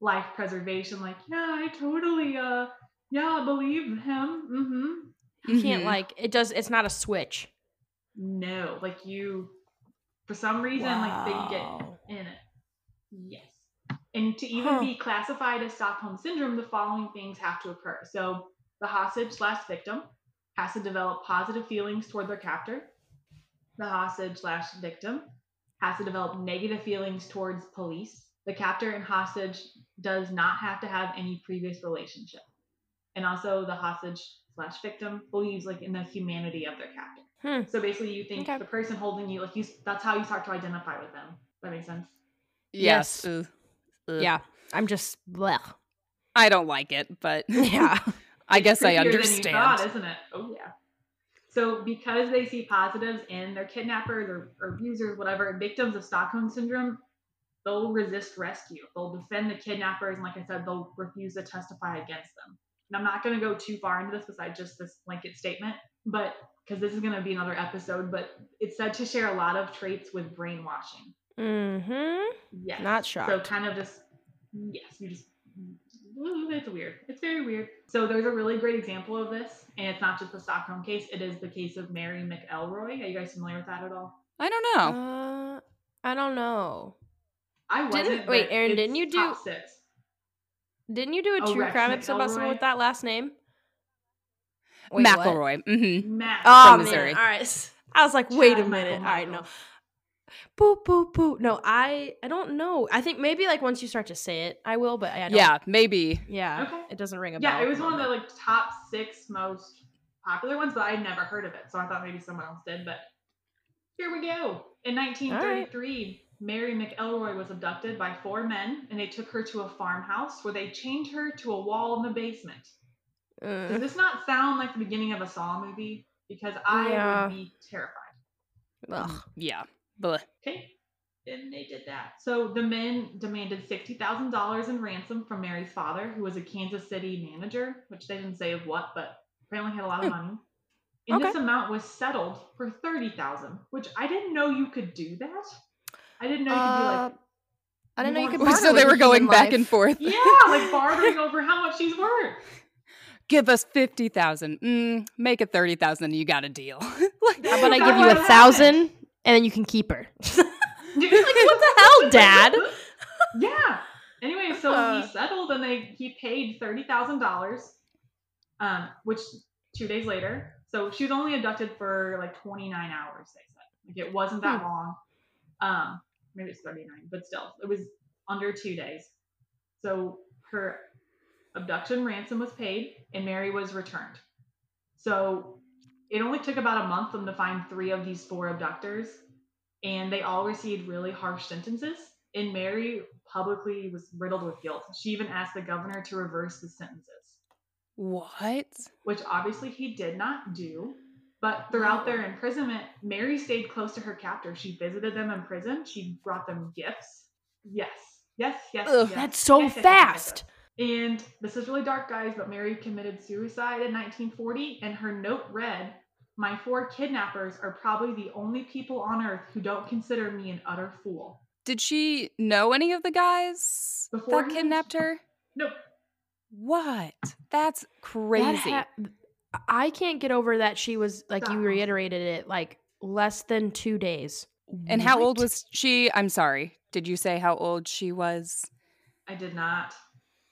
life preservation, like, yeah, I totally uh yeah, believe him. Mm-hmm. You can't Mhm. like it does it's not a switch. No, like you for some reason like they get in it. Yes. And to even Huh. be classified as Stockholm syndrome, the following things have to occur. So the hostage slash victim has to develop positive feelings toward their captor. The hostage slash victim has to develop negative feelings towards police. The captor and hostage does not have to have any previous relationship. And also the hostage slash victim believes like in the humanity of their captor. Hmm. So basically you think Okay. the person holding you like you that's how you start to identify with them. That makes sense. Yes. Yes. Ugh. Ugh. Yeah. I'm just blech. I don't like it, but Yeah. I guess I Creepier than you understand. thought, isn't it? Oh yeah. So because they see positives in their kidnappers or, or abusers, whatever, victims of Stockholm syndrome, they'll resist rescue. They'll defend the kidnappers, and like I said, they'll refuse to testify against them. And I'm not going to go too far into this besides just this blanket statement, but because this is going to be another episode, but it's said to share a lot of traits with brainwashing. Mm-hmm. Yes. Not sure. So kind of just yes, you just it's weird. It's very weird. So there's a really great example of this, and it's not just the Stockholm case. It is the case of Mary McElroy. Are you guys familiar with that at all? I don't know. Uh, I don't know. I wasn't. Didn't- wait, Erin, didn't you do- six? Didn't you do a Oh, true Rex crime episode about someone with that last name? Wait, what? McElroy. Mm-hmm. Matt. Oh From man! All right. I was like, wait a Chad minute. All right, no. McElmichael. Boo, boo, boo. No, I, I don't know. I think maybe like once you start to say it, I will. But I don't. Yeah, maybe. Yeah. Okay. It doesn't ring a bell. Yeah, it was one of the like top six most popular ones, but I'd never heard of it, so I thought maybe someone else did. But here we go. In 1933, Mary McElroy was abducted by four men, and they took her to a farmhouse where they chained her to a wall in the basement. Does Uh, this not sound like the beginning of a Saw movie? Because I Yeah. would be terrified. ugh. Yeah. Blech. Okay. And they did that. So the men demanded $60,000 in ransom from Mary's father, who was a Kansas City manager, which they didn't say of what, but apparently had a lot of Hmm. money. And this amount was settled for 30000 which I didn't know you could do that. I didn't know you could Uh, do I didn't know you could. barter so they were going back life. and forth. yeah, like bartering over how much she's worth. Give us fifty thousand. Mm, make it thirty thousand. You got a deal. like, How about I give you what a happened. thousand and then you can keep her? like what the hell, Dad? yeah. Anyway, so Uh. he settled and they he paid thirty thousand dollars, um, which two days later. So she was only abducted for like twenty nine hours. They said like it wasn't that Hmm. long. Um, maybe it's thirty nine, but still, it was under two days. So her abduction ransom was paid and Mary was returned. So it only took about a month for them to find three of these four abductors, and they all received really harsh sentences. And Mary publicly was riddled with guilt. She even asked the governor to reverse the sentences, What? which obviously he did not do. But throughout their imprisonment, Mary stayed close to her captors. She visited them in prison. She brought them gifts. Yes, yes, yes. Ugh, yes. That's so Yes, yes, yes, fast. And this is really dark, guys, but Mary committed suicide in 1940, and her note read, My four kidnappers are probably the only people on earth who don't consider me an utter fool. Did she know any of the guys that Beforehand? kidnapped her? Nope. What? That's That crazy. ha- I can't get over that she was like you reiterated it like less than two days. and how old was she? I'm sorry. Did you say how old she was? I did not.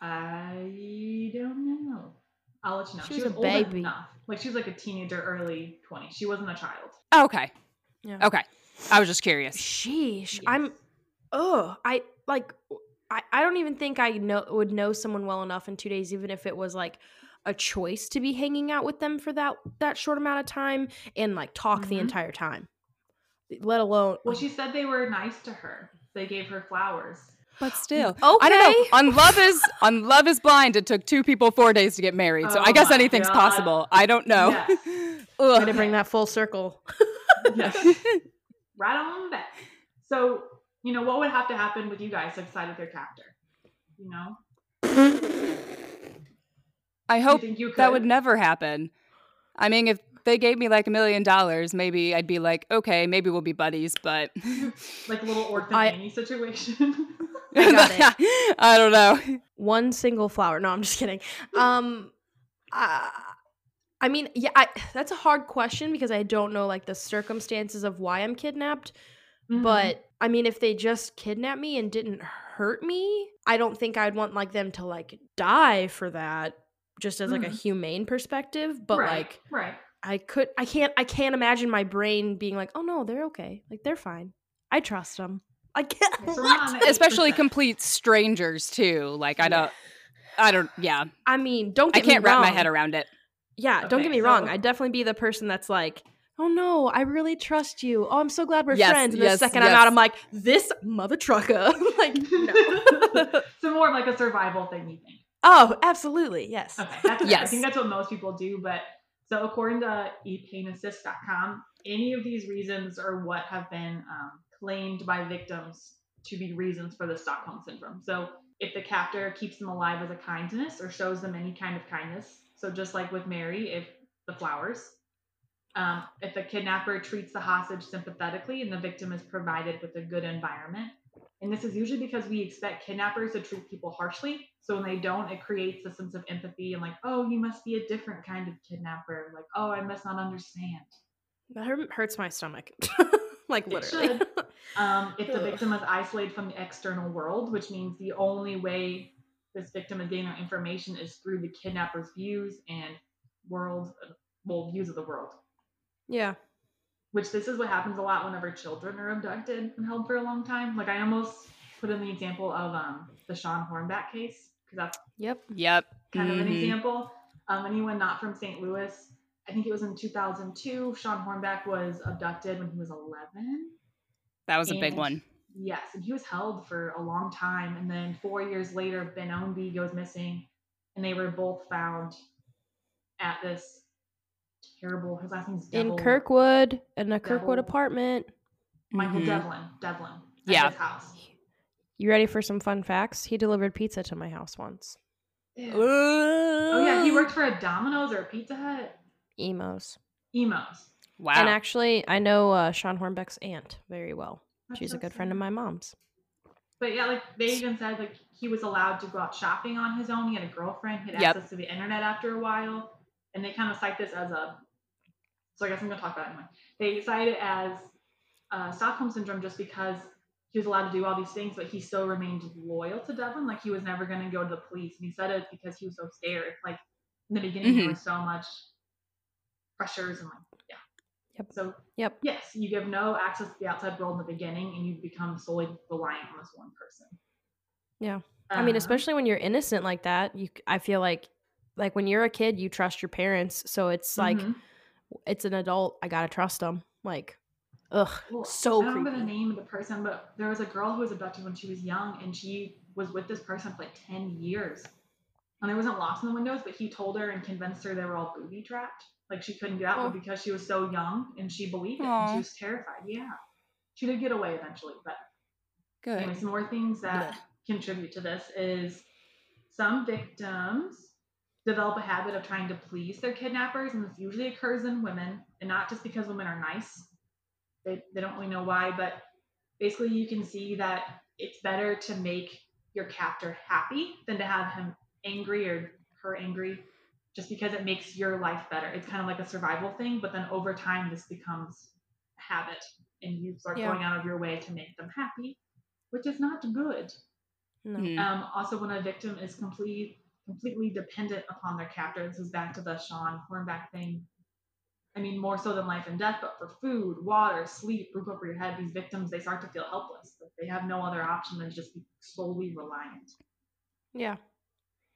I don't know. I'll let you know. She She, was was, a old baby. enough. Like she was like a teenager, early 20s. She wasn't a child. Okay. Yeah. Okay. I was just curious. Sheesh. Yes. I'm oh, I like I, I don't even think I know would know someone well enough in two days, even if it was like a choice to be hanging out with them for that that short amount of time and like talk the Mhm. entire time. Let alone Well, she said they were nice to her. They gave her flowers. But still, okay. I don't know. On Love is on Love is Blind, it took two people four days to get married. So Oh I guess oh anything's God. possible. I don't know. Yes. Way Ugh. to bring that full circle. Yes. right on back. So, you know, what would have to happen with you guys to side with your captor? You know? I you hope think you could? that would never happen. I mean, if they gave me like a million dollars, maybe I'd be like, okay, maybe we'll be buddies, but like a little Orphan I- Annie situation. I got it. I don't know. One single flower. No, I'm just kidding. Um uh, I mean, yeah, I, that's a hard question because I don't know like the circumstances of why I'm kidnapped. Mhm. But I mean, if they just kidnapped me and didn't hurt me, I don't think I'd want like them to like die for that. Just as like a Mhm. humane perspective, but right, like right. I could, I can't, I can't imagine my brain being like, oh no, they're okay, like they're fine. I trust them. I can't. Okay, so we're what? Especially complete strangers too. Like I don't I don't yeah. I mean, don't I get me can't wrap my head around it. Yeah, don't get me wrong. I'd definitely be the person that's like, oh no, I really trust you. Oh, I'm so glad we're Yes, friends. And yes, the second I'm out, I'm like, this mother trucker. like, no. so more of like a survival thing, you think? oh, absolutely. Yes. Okay, that's fair. I think that's what most people do. But so according to epainassist.com, any of these reasons are what have been um, claimed by victims to be reasons for the Stockholm syndrome. So if the captor keeps them alive as a kindness or shows them any kind of kindness, so just like with Mary, if the flowers, um, if the kidnapper treats the hostage sympathetically and the victim is provided with a good environment, and this is usually because we expect kidnappers to treat people harshly. So when they don't, it creates a sense of empathy and like, oh, you must be a different kind of kidnapper. Like, oh, I must not understand. That hurts my stomach. like, It literally. should. Um, if the victim is isolated from the external world, which means the only way this victim is getting their information is through the kidnapper's views and world, well, views of the world. yeah. Which this is what happens a lot whenever children are abducted and held for a long time. Like I almost put in the example of um, the Shawn Hornbeck case because that's Yep. Yep. kind of an Mhm. example. Um, anyone not from St. Louis, I think it was in 2002, Shawn Hornbeck was abducted when he was 11. That was a big one. Yes, and he was held for a long time. And then four years later, Ben Ownby goes missing, and they were both found at this terrible. His last name's In Kirkwood, in a Kirkwood Devil- apartment. Michael Mhm. Devlin. Devlin. At Yeah. His house. You ready for some fun facts? He delivered pizza to my house once. Ew. Oh yeah, he worked for a Domino's or a Pizza Hut. Imo's. Imo's. Wow. And actually, I know uh, Shawn Hornbeck's aunt very well. That's She's so a good friend of my mom's. But yeah, like they even said, like he was allowed to go out shopping on his own. He had a girlfriend. He had Yep. access to the internet after a while, and they kind of cite this as a. So I guess I'm gonna talk about it anyway. They cite it as uh, Stockholm syndrome just because he was allowed to do all these things, but he still remained loyal to Devlin. Like he was never gonna go to the police, and he said it because he was so scared. Like in the beginning, Mhm. there was so much pressures and like yeah. Yep. So Yep. yes, you give no access to the outside world in the beginning, and you become solely reliant on this one person. Yeah. I mean, Um, especially when you're innocent like that, you I feel like like when you're a kid, you trust your parents, so it's like mhm. it's an adult. I gotta trust them. Like, ugh, Well, so I don't remember the name of the person, but there was a girl who was abducted when she was young, and she was with this person for like ten years. And there wasn't locks in the windows, but he told her and convinced her they were all booby trapped. Like she couldn't get out, Oh. but because she was so young and she believed it, and she was terrified. Yeah, she did get away eventually, but Good. Anyway, some more things that contribute to this is some victims develop a habit of trying to please their kidnappers, and this usually occurs in women, and not just because women are nice. They, they don't really know why, but basically, you can see that it's better to make your captor happy than to have him angry or her angry, just because it makes your life better. It's kind of like a survival thing, but then over time, this becomes a habit, and you start Yeah. going out of your way to make them happy which is not good. No. Mhm. Um, also, when a victim is complete, completely dependent upon their captor, this is back to the Shawn Hornbeck thing. I mean, more so than life and death, but for food, water, sleep, roof over your head, these victims they start to feel helpless. Like they have no other option than just be solely reliant. Yeah.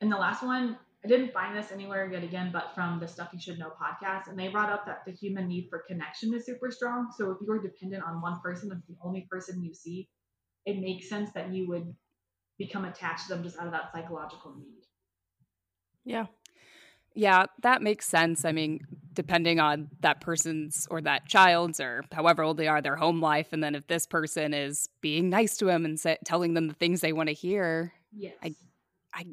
And the last one, I didn't find this anywhere yet again, but from the Stuff You Should Know podcast, and they brought up that the human need for connection is super strong. So if you are dependent on one person, it's the only person you see, it makes sense that you would become attached to them just out of that psychological need. Yeah. Yeah, that makes sense. I mean, depending on that person's or that child's or however old they are, their home life, and then if this person is being nice to them and telling them the things they want to hear, Yes. I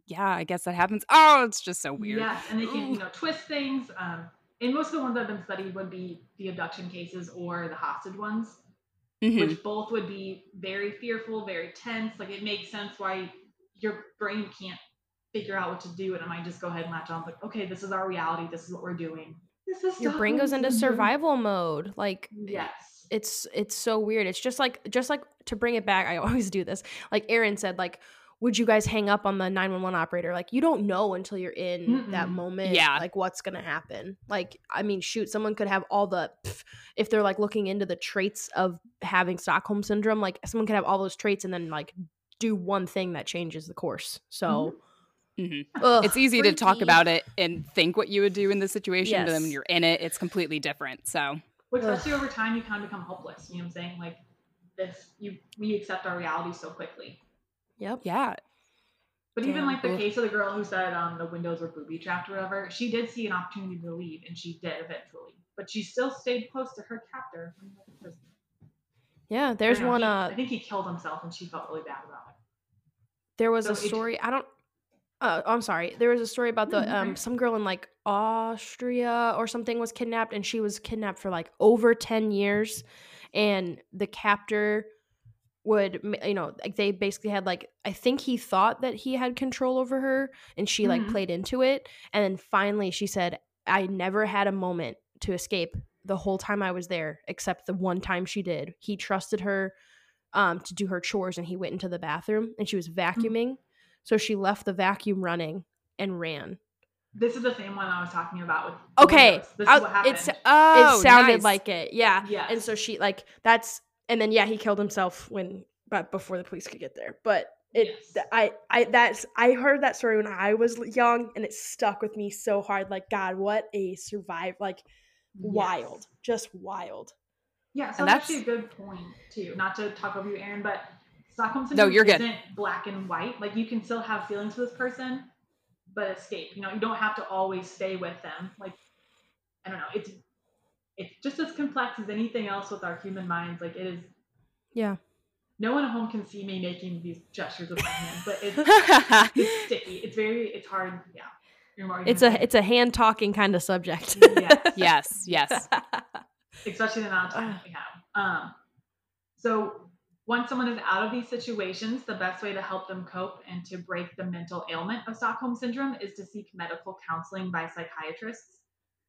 yeah, I guess that happens. Oh, it's just so weird. Yes, and they can, you know, twist things. Um, and most of the ones that have been studied would be the abduction cases or the hostage ones. Mhm. which both would be very fearful, very tense. Like it makes sense why your brain can't figure out what to do, and it might just go ahead and latch on. Like, okay, this is our reality. This is what we're doing. This is Your brain goes into survival mode. Like Yes. it's it's so weird. It's just like just like to bring it back, I always do this. Like Erin said, like, would you guys hang up on the 911 operator? Like you don't know until you're in that Mm-mm. moment, Yeah. like what's gonna happen. Like, I mean, shoot, someone could have all the pff, if they're like looking into the traits of having Stockholm syndrome, like someone could have all those traits and then like do one thing that changes the course. So Mhm. ugh, It's easy to talk about it and think what you would do in the situation, but then when you're in it, it's completely different. So Which Ugh. especially over time, you kind of become hopeless. You know what I'm saying? Like this, you we accept our reality so quickly. Yep. yeah, But even like the case of the girl who said um, the windows were booby trapped or whatever, she did see an opportunity to leave, and she did eventually. But she still stayed close to her captor. when he was in prison. Yeah. There's one. he- Uh, I think he killed himself, and she felt really bad about it. There was So a it- story. I don't. Uh, I'm sorry. There was a story about the um some girl in like Austria or something was kidnapped, and she was kidnapped for like over ten years, and the captor would you know like they basically had like I think he thought that he had control over her, and she like Mhm. played into it, and then finally she said, "I never had a moment to escape the whole time I was there, except the one time she did. He trusted her." um, to do her chores and he went into the bathroom and she was vacuuming. So she left the vacuum running and ran. This is the same one I was talking about with. Okay. This is what happened. it's oh, it sounded nice. like it. Yeah. Yes. And so she like that's and then yeah, he killed himself when but before the police could get there. But it Yes. I I that's I heard that story when I was young and it stuck with me so hard like god, what a survive like wild. Yes. Just wild. Yeah, so And that's actually a good point too. Not to talk over you, Erin, but Stockholm No, syndrome you're isn't black and white. Like you can still have feelings for this person, but escape. You know, you don't have to always stay with them. Like I don't know, it's it's just as complex as anything else with our human minds. Like it is. Yeah. No one at home can see me making these gestures with my hands, but it's it's sticky. It's very it's hard. Yeah. You're more It's a it's a hand talking kind of subject. Yes. yes, yes. especially the amount of time that we have. Um, so once someone is out of these situations, the best way to help them cope and to break the mental ailment of Stockholm syndrome is to seek medical counseling by psychiatrists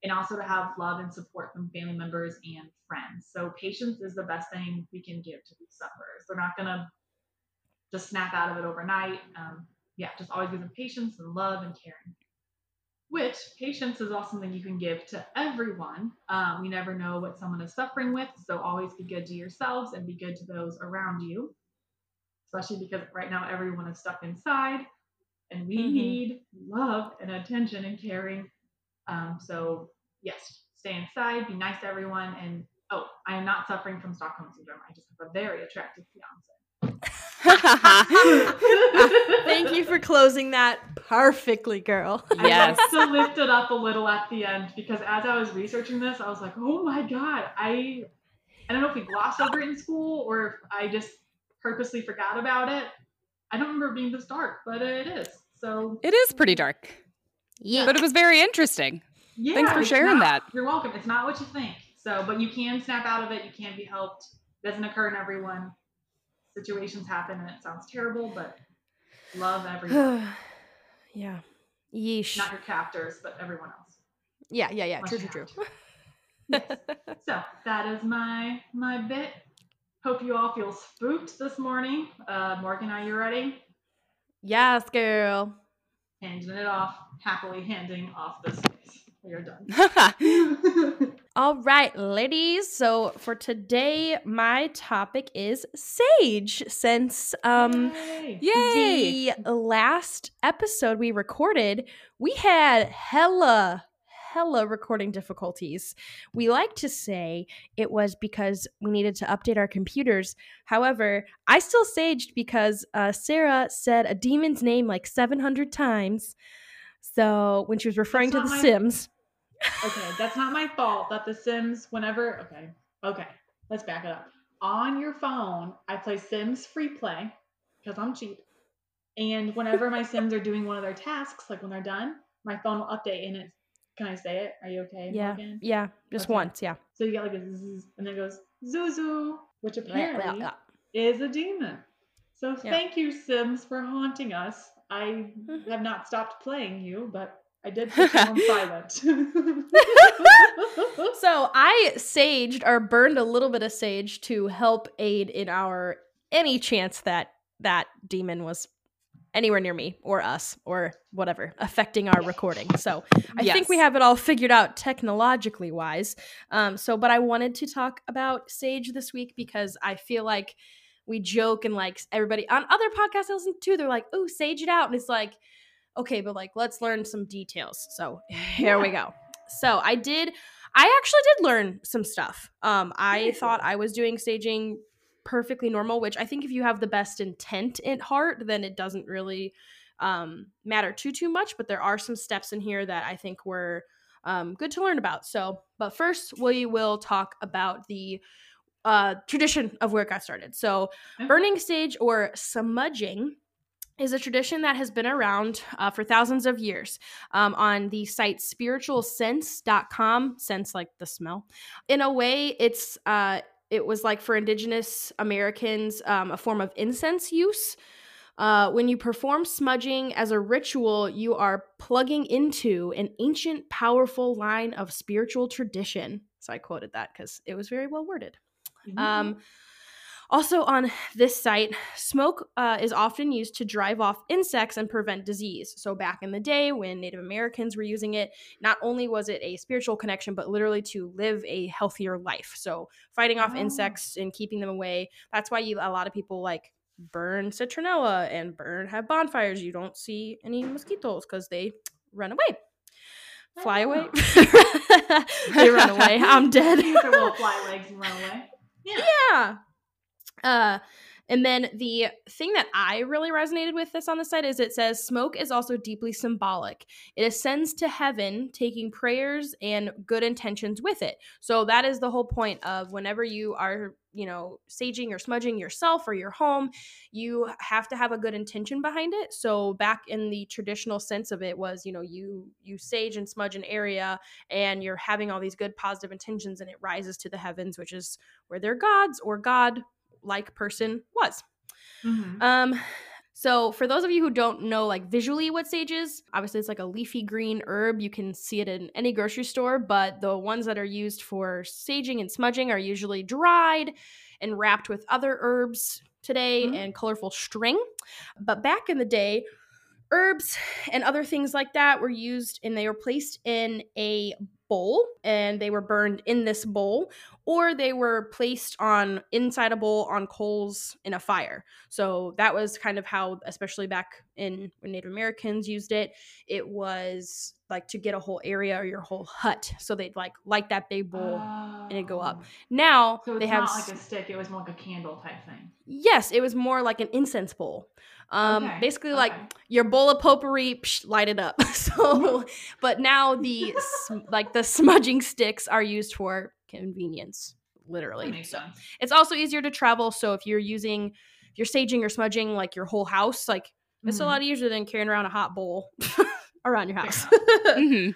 and also to have love and support from family members and friends. So patience is the best thing we can give to these sufferers. They're not gonna just snap out of it overnight. Um, yeah, just always give them patience and love and caring which patience is also something you can give to everyone. Um, you never know what someone is suffering with, so always be good to yourselves and be good to those around you, especially because right now everyone is stuck inside and we Mhm. need love and attention and caring. Um, so, yes, stay inside, be nice to everyone, and oh, I am not suffering from Stockholm syndrome. I just have a very attractive fiance. Thank you for closing that perfectly, girl. Yes. I like to lift it up a little at the end because as I was researching this, I was like, oh my god, I I don't know if we glossed over it in school or if I just purposely forgot about it. I don't remember being this dark, but it is. So It is pretty dark, Yeah. but it was very interesting. yeah, Thanks for sharing not- that. You're welcome. It's not what you think. So, but you can snap out of it. You can be helped. Doesn't occur in everyone. Situations happen, and it sounds terrible, but love everyone. yeah. Yeesh. not your captors, but everyone else. yeah, yeah, yeah. True, true, true. Yes. So that is my my bit. Hope you all feel spooked this morning. Uh, Morgan, are you ready? yes, girl. Handing it off, happily handing off this space. We are done. All right, ladies. So for today, my topic is sage. Since um Yay. Yay! the last episode we recorded, we had hella hella recording difficulties. We like to say it was because we needed to update our computers. However, I still saged because uh, Sarah said a demon's name like 700 times. So when she was referring to The my- Sims, Okay, that's not my fault that The Sims, whenever. Okay, okay, let's back it up. On your phone, I play Sims Free Play because I'm cheap. And whenever my Sims are doing one of their tasks, like when they're done, my phone will update and it's. Can I say it? Are you okay? yeah, Morgan? yeah, just Okay. once, yeah. So you get like a zzz, and then it goes Zuzu, which Yeah, apparently yeah. is a demon. So Yeah. thank you, Sims, for haunting us. I Mhm. have not stopped playing you, but I did put you on silent. So I saged or burned a little bit of sage to help aid in our any chance that that demon was anywhere near me or us or whatever affecting our recording. So I think we have it all figured out technologically wise. Um, so, but I wanted to talk about sage this week because I feel like we joke and like everybody on other podcasts I listen to, they're like, "Oh, sage it out," and it's like, okay, but like let's learn some details. So here we go. So I did. I actually did learn some stuff. Um, I thought. I was doing saging perfectly normal, which I think if you have the best intent at heart, then it doesn't really um, matter too too much. But there are some steps in here that I think were um, good to learn about. So, but first we will talk about the uh, tradition of where it got started. So, burning sage or smudging is a tradition that has been around uh, for thousands of years um, on the site spiritualscents.com scents like the smell in a way it's uh, it was like for indigenous americans um, a form of incense use. Uh, when you perform smudging as a ritual you are plugging into an ancient powerful line of spiritual tradition. So i quoted that because it was very well worded. Um, also, on this site, smoke uh, is often used to drive off insects and prevent disease. So, back in the day when Native Americans were using it, not only was it a spiritual connection, but literally to live a healthier life. So, fighting off Oh. insects and keeping them away. That's why you, a lot of people like burn citronella and burn have bonfires. You don't see any mosquitoes because they run away, fly away. they run away. I'm dead. Use their little fly legs and run away. Yeah. yeah. Uh, and then the thing that I really resonated with this on the site is it says smoke is also deeply symbolic. It ascends to heaven, taking prayers and good intentions with it. So that is the whole point of whenever you are, you know, saging or smudging yourself or your home, you have to have a good intention behind it. So back in the traditional sense of it was, you know, you you sage and smudge an area and you're having all these good positive intentions and it rises to the heavens, which is where their gods or god like person was. Mhm. Um so for those of you who don't know like visually what sage is, obviously it's like a leafy green herb. You can see it in any grocery store, but the ones that are used for saging and smudging are usually dried and wrapped with other herbs today Mhm. and colorful string. But back in the day, herbs and other things like that were used and they were placed in a bowl and they were burned in this bowl or they were placed on inside a bowl on coals in a fire. So that was kind of how, especially back in when Native Americans used it, it was like to get a whole area or your whole hut. So they'd like light that big bowl and it'd go up. Oh. Now So it's they have like a stick; it was more like a candle type thing. yes, it was more like an incense bowl. Um, Okay, basically like your bowl of potpourri, psh, light it up. so, but now the sm- like the smudging sticks are used for convenience, literally. So sense. it's also easier to travel. So if you're using, if you're saging or smudging like your whole house, like it's a Mhm. lot easier than carrying around a hot bowl around your house. Mhm.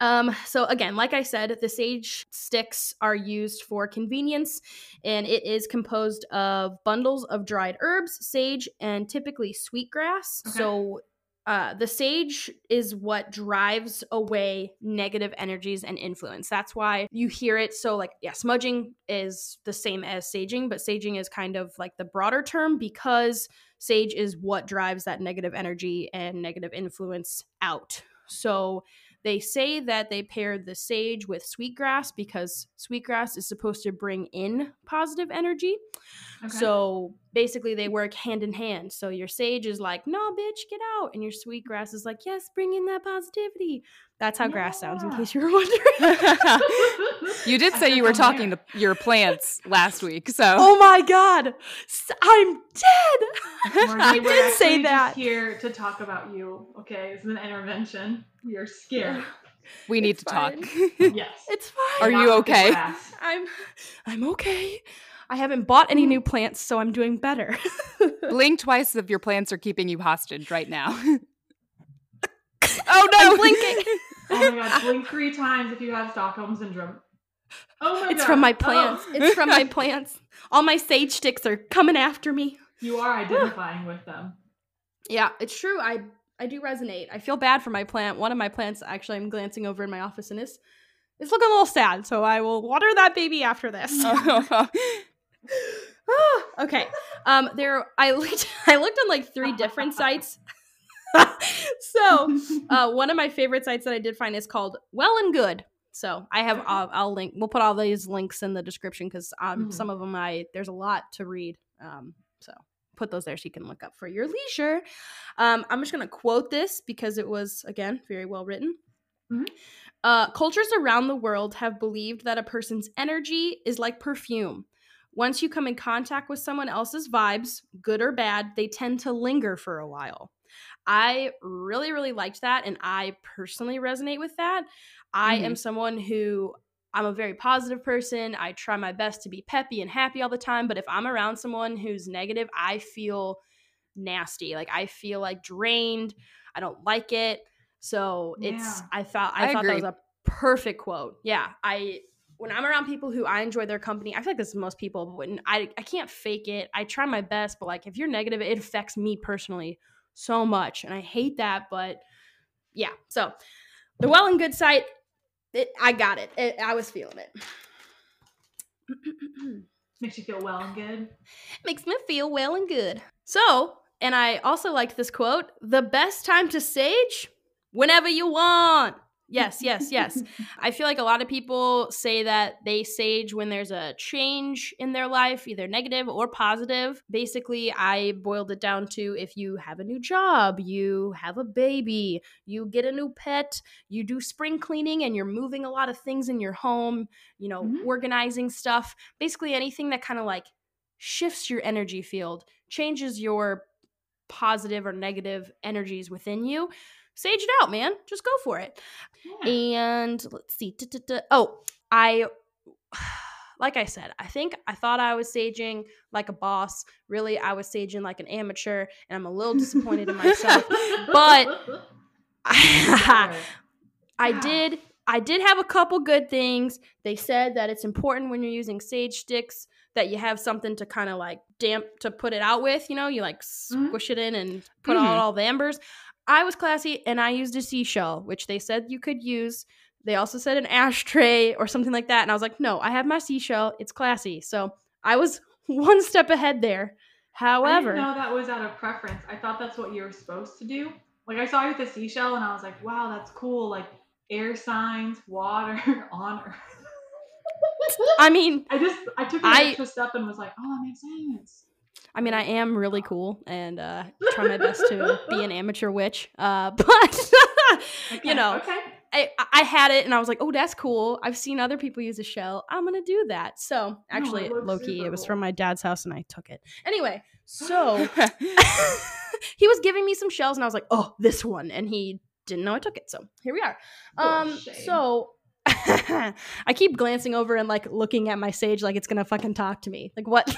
Um, so again, like I said, the sage sticks are used for convenience, and it is composed of bundles of dried herbs, sage, and typically sweetgrass. Okay. So uh, the sage is what drives away negative energies and influence. That's why you hear it. So, like, yeah, smudging is the same as saging, but saging is kind of like the broader term because sage is what drives that negative energy and negative influence out. So, they say that they paired the sage with sweetgrass because sweetgrass is supposed to bring in positive energy. Okay. So basically, they work hand in hand. So your sage is like, "No, bitch, get out," and your sweet grass is like, "Yes, bring in that positivity." That's how grass sounds, in case you were wondering. you did say you were talking there. to your plants last week, so oh my god, I'm dead. Morgan, I we're did say that. Just here to talk about you. Okay, it's an intervention. We are scared. we need It's to talk. yes. It's fine. Are Not you okay? I'm I'm okay. I haven't bought any new mm. plants, so I'm doing better. Blink twice if your plants are keeping you hostage right now. oh no, I'm blinking. Oh my god, blink three times if you have Stockholm syndrome. Oh my God. It's god. from my oh. plants. Oh. It's from my plants. All my sage sticks are coming after me. You are ah. identifying with them. Yeah, it's true. I I do resonate. I feel bad for my plant. One of my plants actually I'm glancing over in my office and is it's looking a little sad, so I will water that baby after this. okay. Um there I looked I looked on like three different sites. so, uh one of my favorite sites that I did find is called Well and Good. So, I have I'll, I'll link we'll put all these links in the description cuz um Mhm. some of them I there's a lot to read. Um so, put those there so you can look up for your leisure. Um, I'm just going to quote this because it was, again, very well written. Mhm. Uh, cultures around the world have believed that a person's energy is like perfume. Once you come in contact with someone else's vibes, good or bad, they tend to linger for a while. I really, really liked that, and I personally resonate with that. I am mm-hmm. someone who I'm a very positive person. I try my best to be peppy and happy all the time, but if I'm around someone who's negative, I feel nasty. Like I feel like drained. I don't like it. So it's Yeah. I thought I, I thought that was a perfect quote. Yeah. I when I'm around people who I enjoy their company, I feel like this is most people, when I I can't fake it. I try my best, but like if you're negative, it affects me personally so much. And I hate that, but yeah. So the well and good site, it, I got it. it. I was feeling it. Makes you feel well and good. Makes me feel well and good. So, and I also like this quote the best time to sage? Whenever you want. Yes, yes, yes. I feel like a lot of people say that they sage when there's a change in their life, either negative or positive. Basically, I boiled it down to if you have a new job, you have a baby, you get a new pet, you do spring cleaning and you're moving a lot of things in your home, you know, Mhm. organizing stuff. Basically, anything that kind of like shifts your energy field, changes your positive or negative energies within you. Sage it out, man. Just go for it. Yeah. And let's see. duh. Oh, I, like I said, I think I thought I was saging like a boss. Really, I was saging like an amateur, and I'm a little disappointed in myself. but- I did. I did have a couple good things. They said that it's important when you're using sage sticks that you have something to kind of like damp to put it out with. You know, you like Mhm. squish it in and put Mhm. out all the embers. I was classy and I used a seashell, which they said you could use. They also said an ashtray or something like that. And I was like, no, I have my seashell. It's classy. So I was one step ahead there. I However, didn't know that was out of preference. I thought that's what you were supposed to do. Like I saw you with the seashell, and I was like, "Wow, that's cool!" Like air signs, water, on Earth. I mean, I just I took an I- extra step and was like, oh, that makes sense. I mean, I am really cool and uh, try my best to be an amateur witch. Uh, but Okay, you know, Okay. I, I had it and I was like, oh, that's cool. I've seen other people use a shell. I'm gonna do that. So actually, looks Loki, it was from my dad's house and I took it. Anyway, so he was giving me some shells and I was like, oh, this one, and he didn't know I took it. So here we are. Oh, Um, so. I keep glancing over and like looking at my sage like it's gonna fucking talk to me. Like what?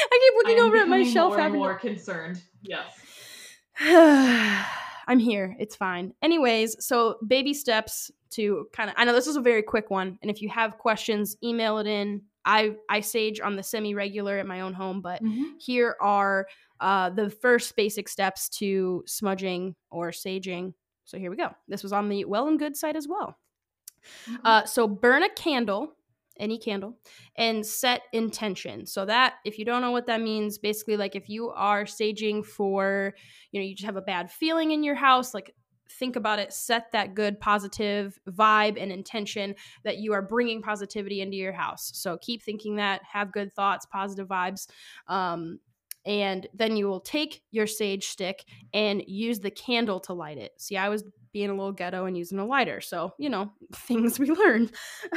I keep looking I am over at my shelf more and having more concerned. Yes. I'm here. It's fine. Anyways, so baby steps to kind of I know this is a very quick one and if you have questions, email it in. I I sage on the semi-regular at my own home, but Mhm. here are uh, the first basic steps to smudging or saging. So here we go. This was on the Well and Good site as well. Mhm. Uh, so burn a candle, any candle, and set intention. So that, if you don't know what that means, basically like if you are saging for, you know, you just have a bad feeling in your house, like think about it, set that good positive vibe and intention that you are bringing positivity into your house. So keep thinking that, have good thoughts, positive vibes. Um, and then you will take your sage stick and use the candle to light it. See, I was being a little ghetto and using a lighter. So, you know, things we learn.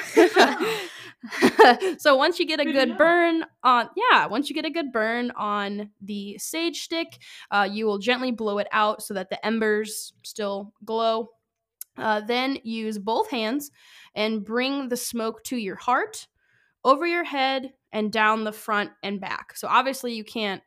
so, once you get a Good to good know. burn on, yeah, once you get a good burn on the sage stick, uh, you will gently blow it out so that the embers still glow. Uh, then use both hands and bring the smoke to your heart, over your head, and down the front and back. So, obviously, you can't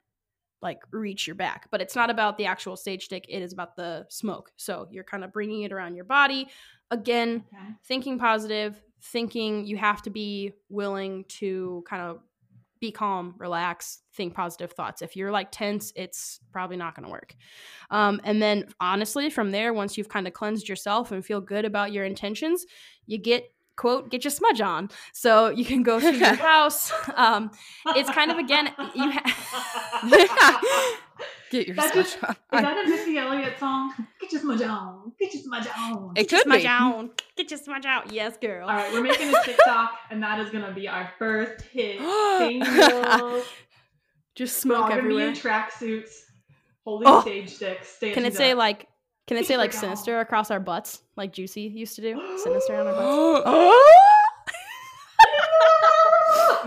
like reach your back but it's not about the actual sage stick it is about the smoke. So you're kind of bringing it around your body. Again Okay. thinking positive thinking you have to be willing to kind of be calm relax think positive thoughts. If you're like tense it's probably not going to work. Um, and then honestly from there once you've kind of cleansed yourself and feel good about your intentions you get quote get your smudge on so you can go to your house um, it's kind of again you ha- Get your That smudge just- on. Is that a Missy Elliott song? Get your smudge on. Get your smudge on. It Get your could smudge be. on. Get your smudge out. Yes, girl. All right, we're making a TikTok, and that is gonna be our first hit single. Just We're all smoke gonna everywhere. be in tracksuits, holding Oh. sage sticks. Can standing it say up. like? Can it Get say like sinister across our butts, like Juicy used to do? Sinister on our butts.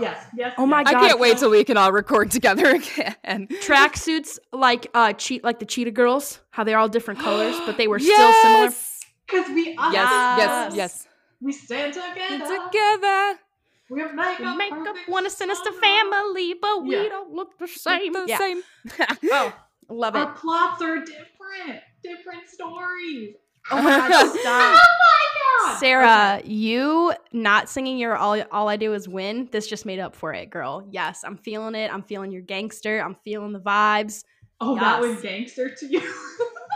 yes, yes. Oh my yes. I can't wait till we can all record together again. Tracksuits like uh cheat like the cheetah girls, how they're all different colors, but they were still similar. Yes! Cause we are Yes, yes, Yes. yes. We stand together. Together. We make We a make up perfect one a sinister summer. family, but we don't look the same. The yeah. same. Oh, love it. Our plots are different. Different stories. Oh my god, Oh my god. Sarah, you not singing your all all I do is win. This just made up for it, girl. Yes, I'm feeling it. I'm feeling your gangster. I'm feeling the vibes. Oh, that was gangster to you.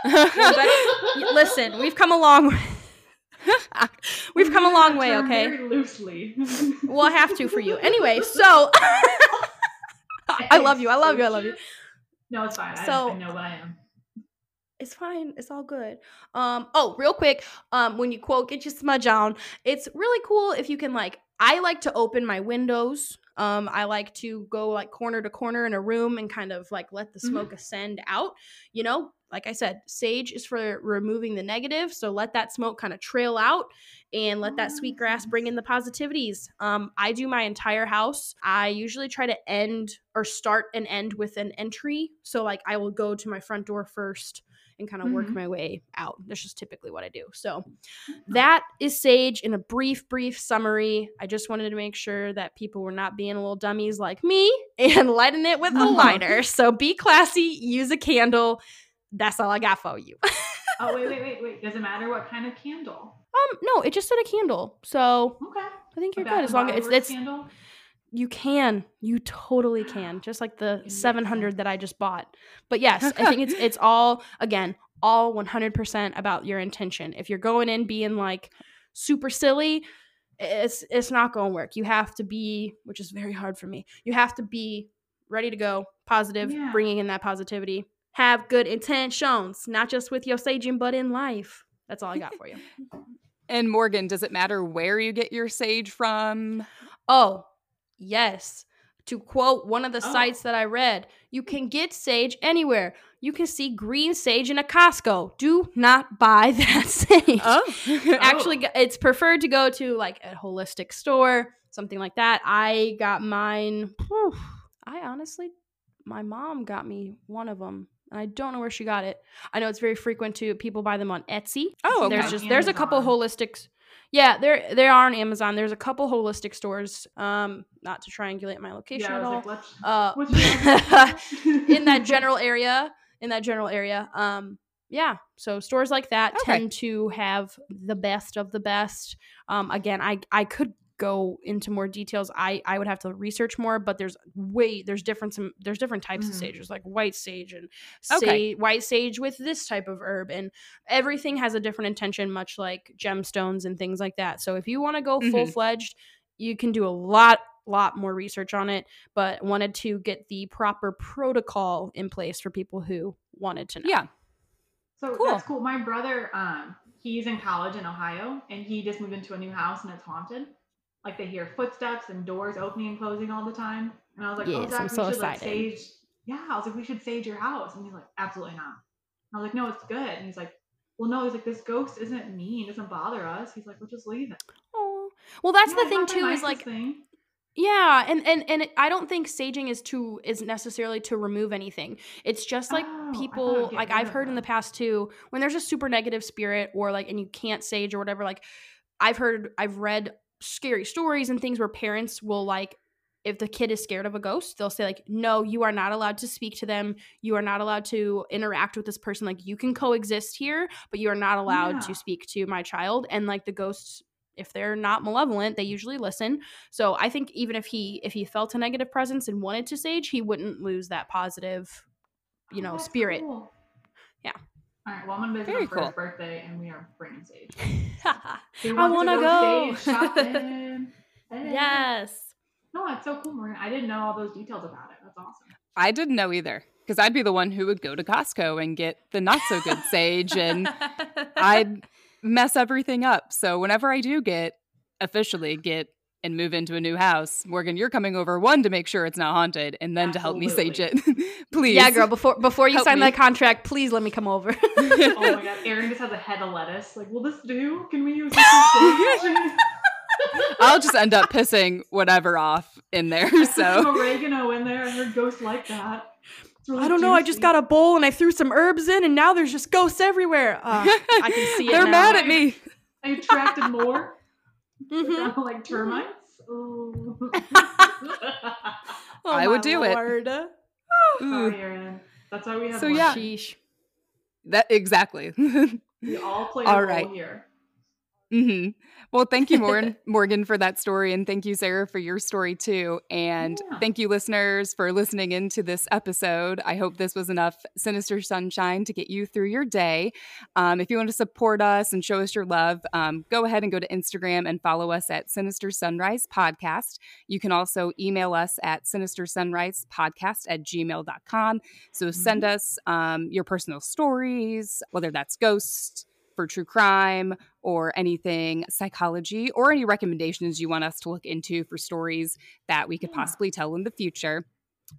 Listen, we've come a long way. we've come a long way, okay? Very loosely. We'll have to for you. Anyway, so I love you. I love you. I love you. No, it's fine. So- I, I know what I am. It's fine. It's all good. Um, oh, real quick, um, when you quote get your smudge on, it's really cool if you can like I like to open my windows. Um, I like to go like corner to corner in a room and kind of like let the Mhm. smoke ascend out. You know, like I said, sage is for removing the negative, so let that smoke kind of trail out and let that sweet grass bring in the positivities. Um, I do my entire house. I usually try to end or start and end with an entry. So like I will go to my front door first and kind of work Mhm. my way out. That's just typically what I do. So that is Sage in a brief, brief summary. I just wanted to make sure that people were not being a little dummies like me and lighting it with a lighter. So be classy, use a candle. That's all I got for you. Oh wait, wait, wait, wait. Does it matter what kind of candle? um, no, it just said a candle. So Okay. I think you're A good as long as it's, it's candle. You can. You totally can. Just like the 700 that I just bought. But yes, I think it's it's all again, all 100% about your intention. If you're going in being like super silly, it's it's not going to work. You have to be, which is very hard for me. You have to be ready to go, positive, Yeah. bringing in that positivity. Have good intentions, not just with your saging, but in life. That's all I got for you. And Morgan, does it matter where you get your sage from? Oh, yes. To quote one of the Oh. sites that I read, you can get sage anywhere. You can see green sage in a Costco. Do not buy that sage. Oh, Actually, oh. it's preferred to go to like a holistic store, something like that. I got mine. whew, I honestly, my mom got me one of them. And I don't know where she got it. I know it's very frequent to people buy them on Etsy. Oh, okay. There's just there's a couple Amazon. Holistics. Yeah, there they are on Amazon. There's a couple holistic stores. Um, not to triangulate my location Yeah, at all. like, uh, what's your address? in that general area, in that general area. Um, yeah. So stores like that Okay. tend to have the best of the best. Um, again, I I could go into more details. I I would have to research more, but there's way there's different some there's different types of Mhm. sage. There's like white sage and Okay. white sage with this type of herb, and everything has a different intention, much like gemstones and things like that. So if you want to go Mhm. full fledged, you can do a lot lot more research on it but wanted to get the proper protocol in place for people who wanted to know. yeah. So Cool. that's cool. My brother, um, he's in college in Ohio, and he just moved into a new house, and it's haunted. Like they hear footsteps and doors opening and closing all the time. And I was like, "Oh, Yes, Zach, I'm so should like excited. sage." Yeah, I was like, "We should sage your house," and he's like, "Absolutely not." I was like, "No, it's good." And he's like, "Well, no." He's like, "This ghost isn't mean. Doesn't bother us." He's like, "We'll just leave it." Oh. Well, that's Yeah, the thing too is like thing. yeah, and and and I don't think saging is to is necessarily to remove anything. It's just like Oh, I thought it people like I've heard in the past too when there's a super negative spirit or like and you can't sage or whatever like I've heard I've read scary stories and things where parents will like if the kid is scared of a ghost, they'll say like, "No, you are not allowed to speak to them. You are not allowed to interact with this person. Like you can coexist here, but you are not allowed Yeah. to speak to my child." And like the ghosts if they're not malevolent, they usually listen. So I think even if he if he felt a negative presence and wanted to sage, he wouldn't lose that positive, you Oh, know, that's spirit. cool. Yeah. All right. Well, I'm gonna visit Very for cool. his birthday, and we are bringing sage. I wanna to go. sage? Hey. yes. No, that's so cool, Morgan. I didn't know all those details about it. That's awesome. I didn't know either because I'd be the one who would go to Costco and get the not so good sage and I'd mess everything up. So whenever I do get officially get and move into a new house, Morgan, you're coming over one to make sure it's not haunted and then to help me sage it. Please. Yeah, girl. Before before you Help sign me. that contract, please let me come over. Oh my god, Erin just has a head of lettuce. Like, will this do? Can we use this? I'll just end up pissing whatever off in there. I put some So oregano in there. I heard ghosts like that. Really I don't know. I just got a bowl and I threw some herbs in, and now there's just ghosts everywhere. Uh, I can see it. They're now. mad at me. I attracted more. Mhm. like termites. Ooh. Oh, I would do it. Lord. Ooh, Sorry, Erin. That's why we have. So, one. yeah. Sheesh. that exactly. we all play a role right. here. Hmm Well, thank you, Morgan, Morgan, for that story. And thank you, Sarah, for your story too. And Yeah. thank you, listeners, for listening into this episode. I hope this was enough sinister sunshine to get you through your day. Um, if you want to support us and show us your love, um, go ahead and go to Instagram and follow us at Sinister Sunrise Podcast. You can also email us at Sinister Sunrise Podcast at gmail.com. So send us um, your personal stories, whether that's ghosts for true crime or anything psychology or any recommendations you want us to look into for stories that we could Yeah. possibly tell in the future.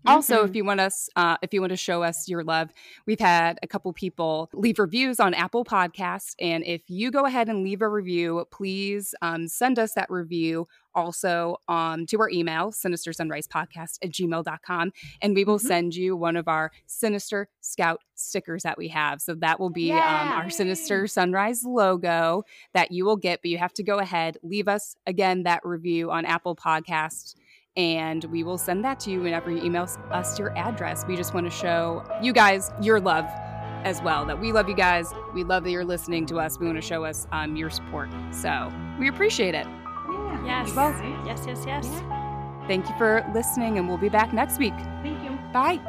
Also, Mhm. if you want us, uh, if you want to show us your love, we've had a couple people leave reviews on Apple Podcasts, and if you go ahead and leave a review, please um, send us that review also um, to our email, sinister sunrise podcast at gmail.com, and we will Mhm. send you one of our Sinister Scout stickers that we have. So that will be um, our Sinister Sunrise logo that you will get, but you have to go ahead, leave us again that review on Apple Podcasts and we will send that to you whenever you email us your address. We just want to show you guys your love as well. That we love you guys. We love that you're listening to us. We want to show us um, your support. So we appreciate it. Yeah. Yes. you, guys. Yes. Yes. Yes. Thank you for listening, and we'll be back next week. Thank you. Bye.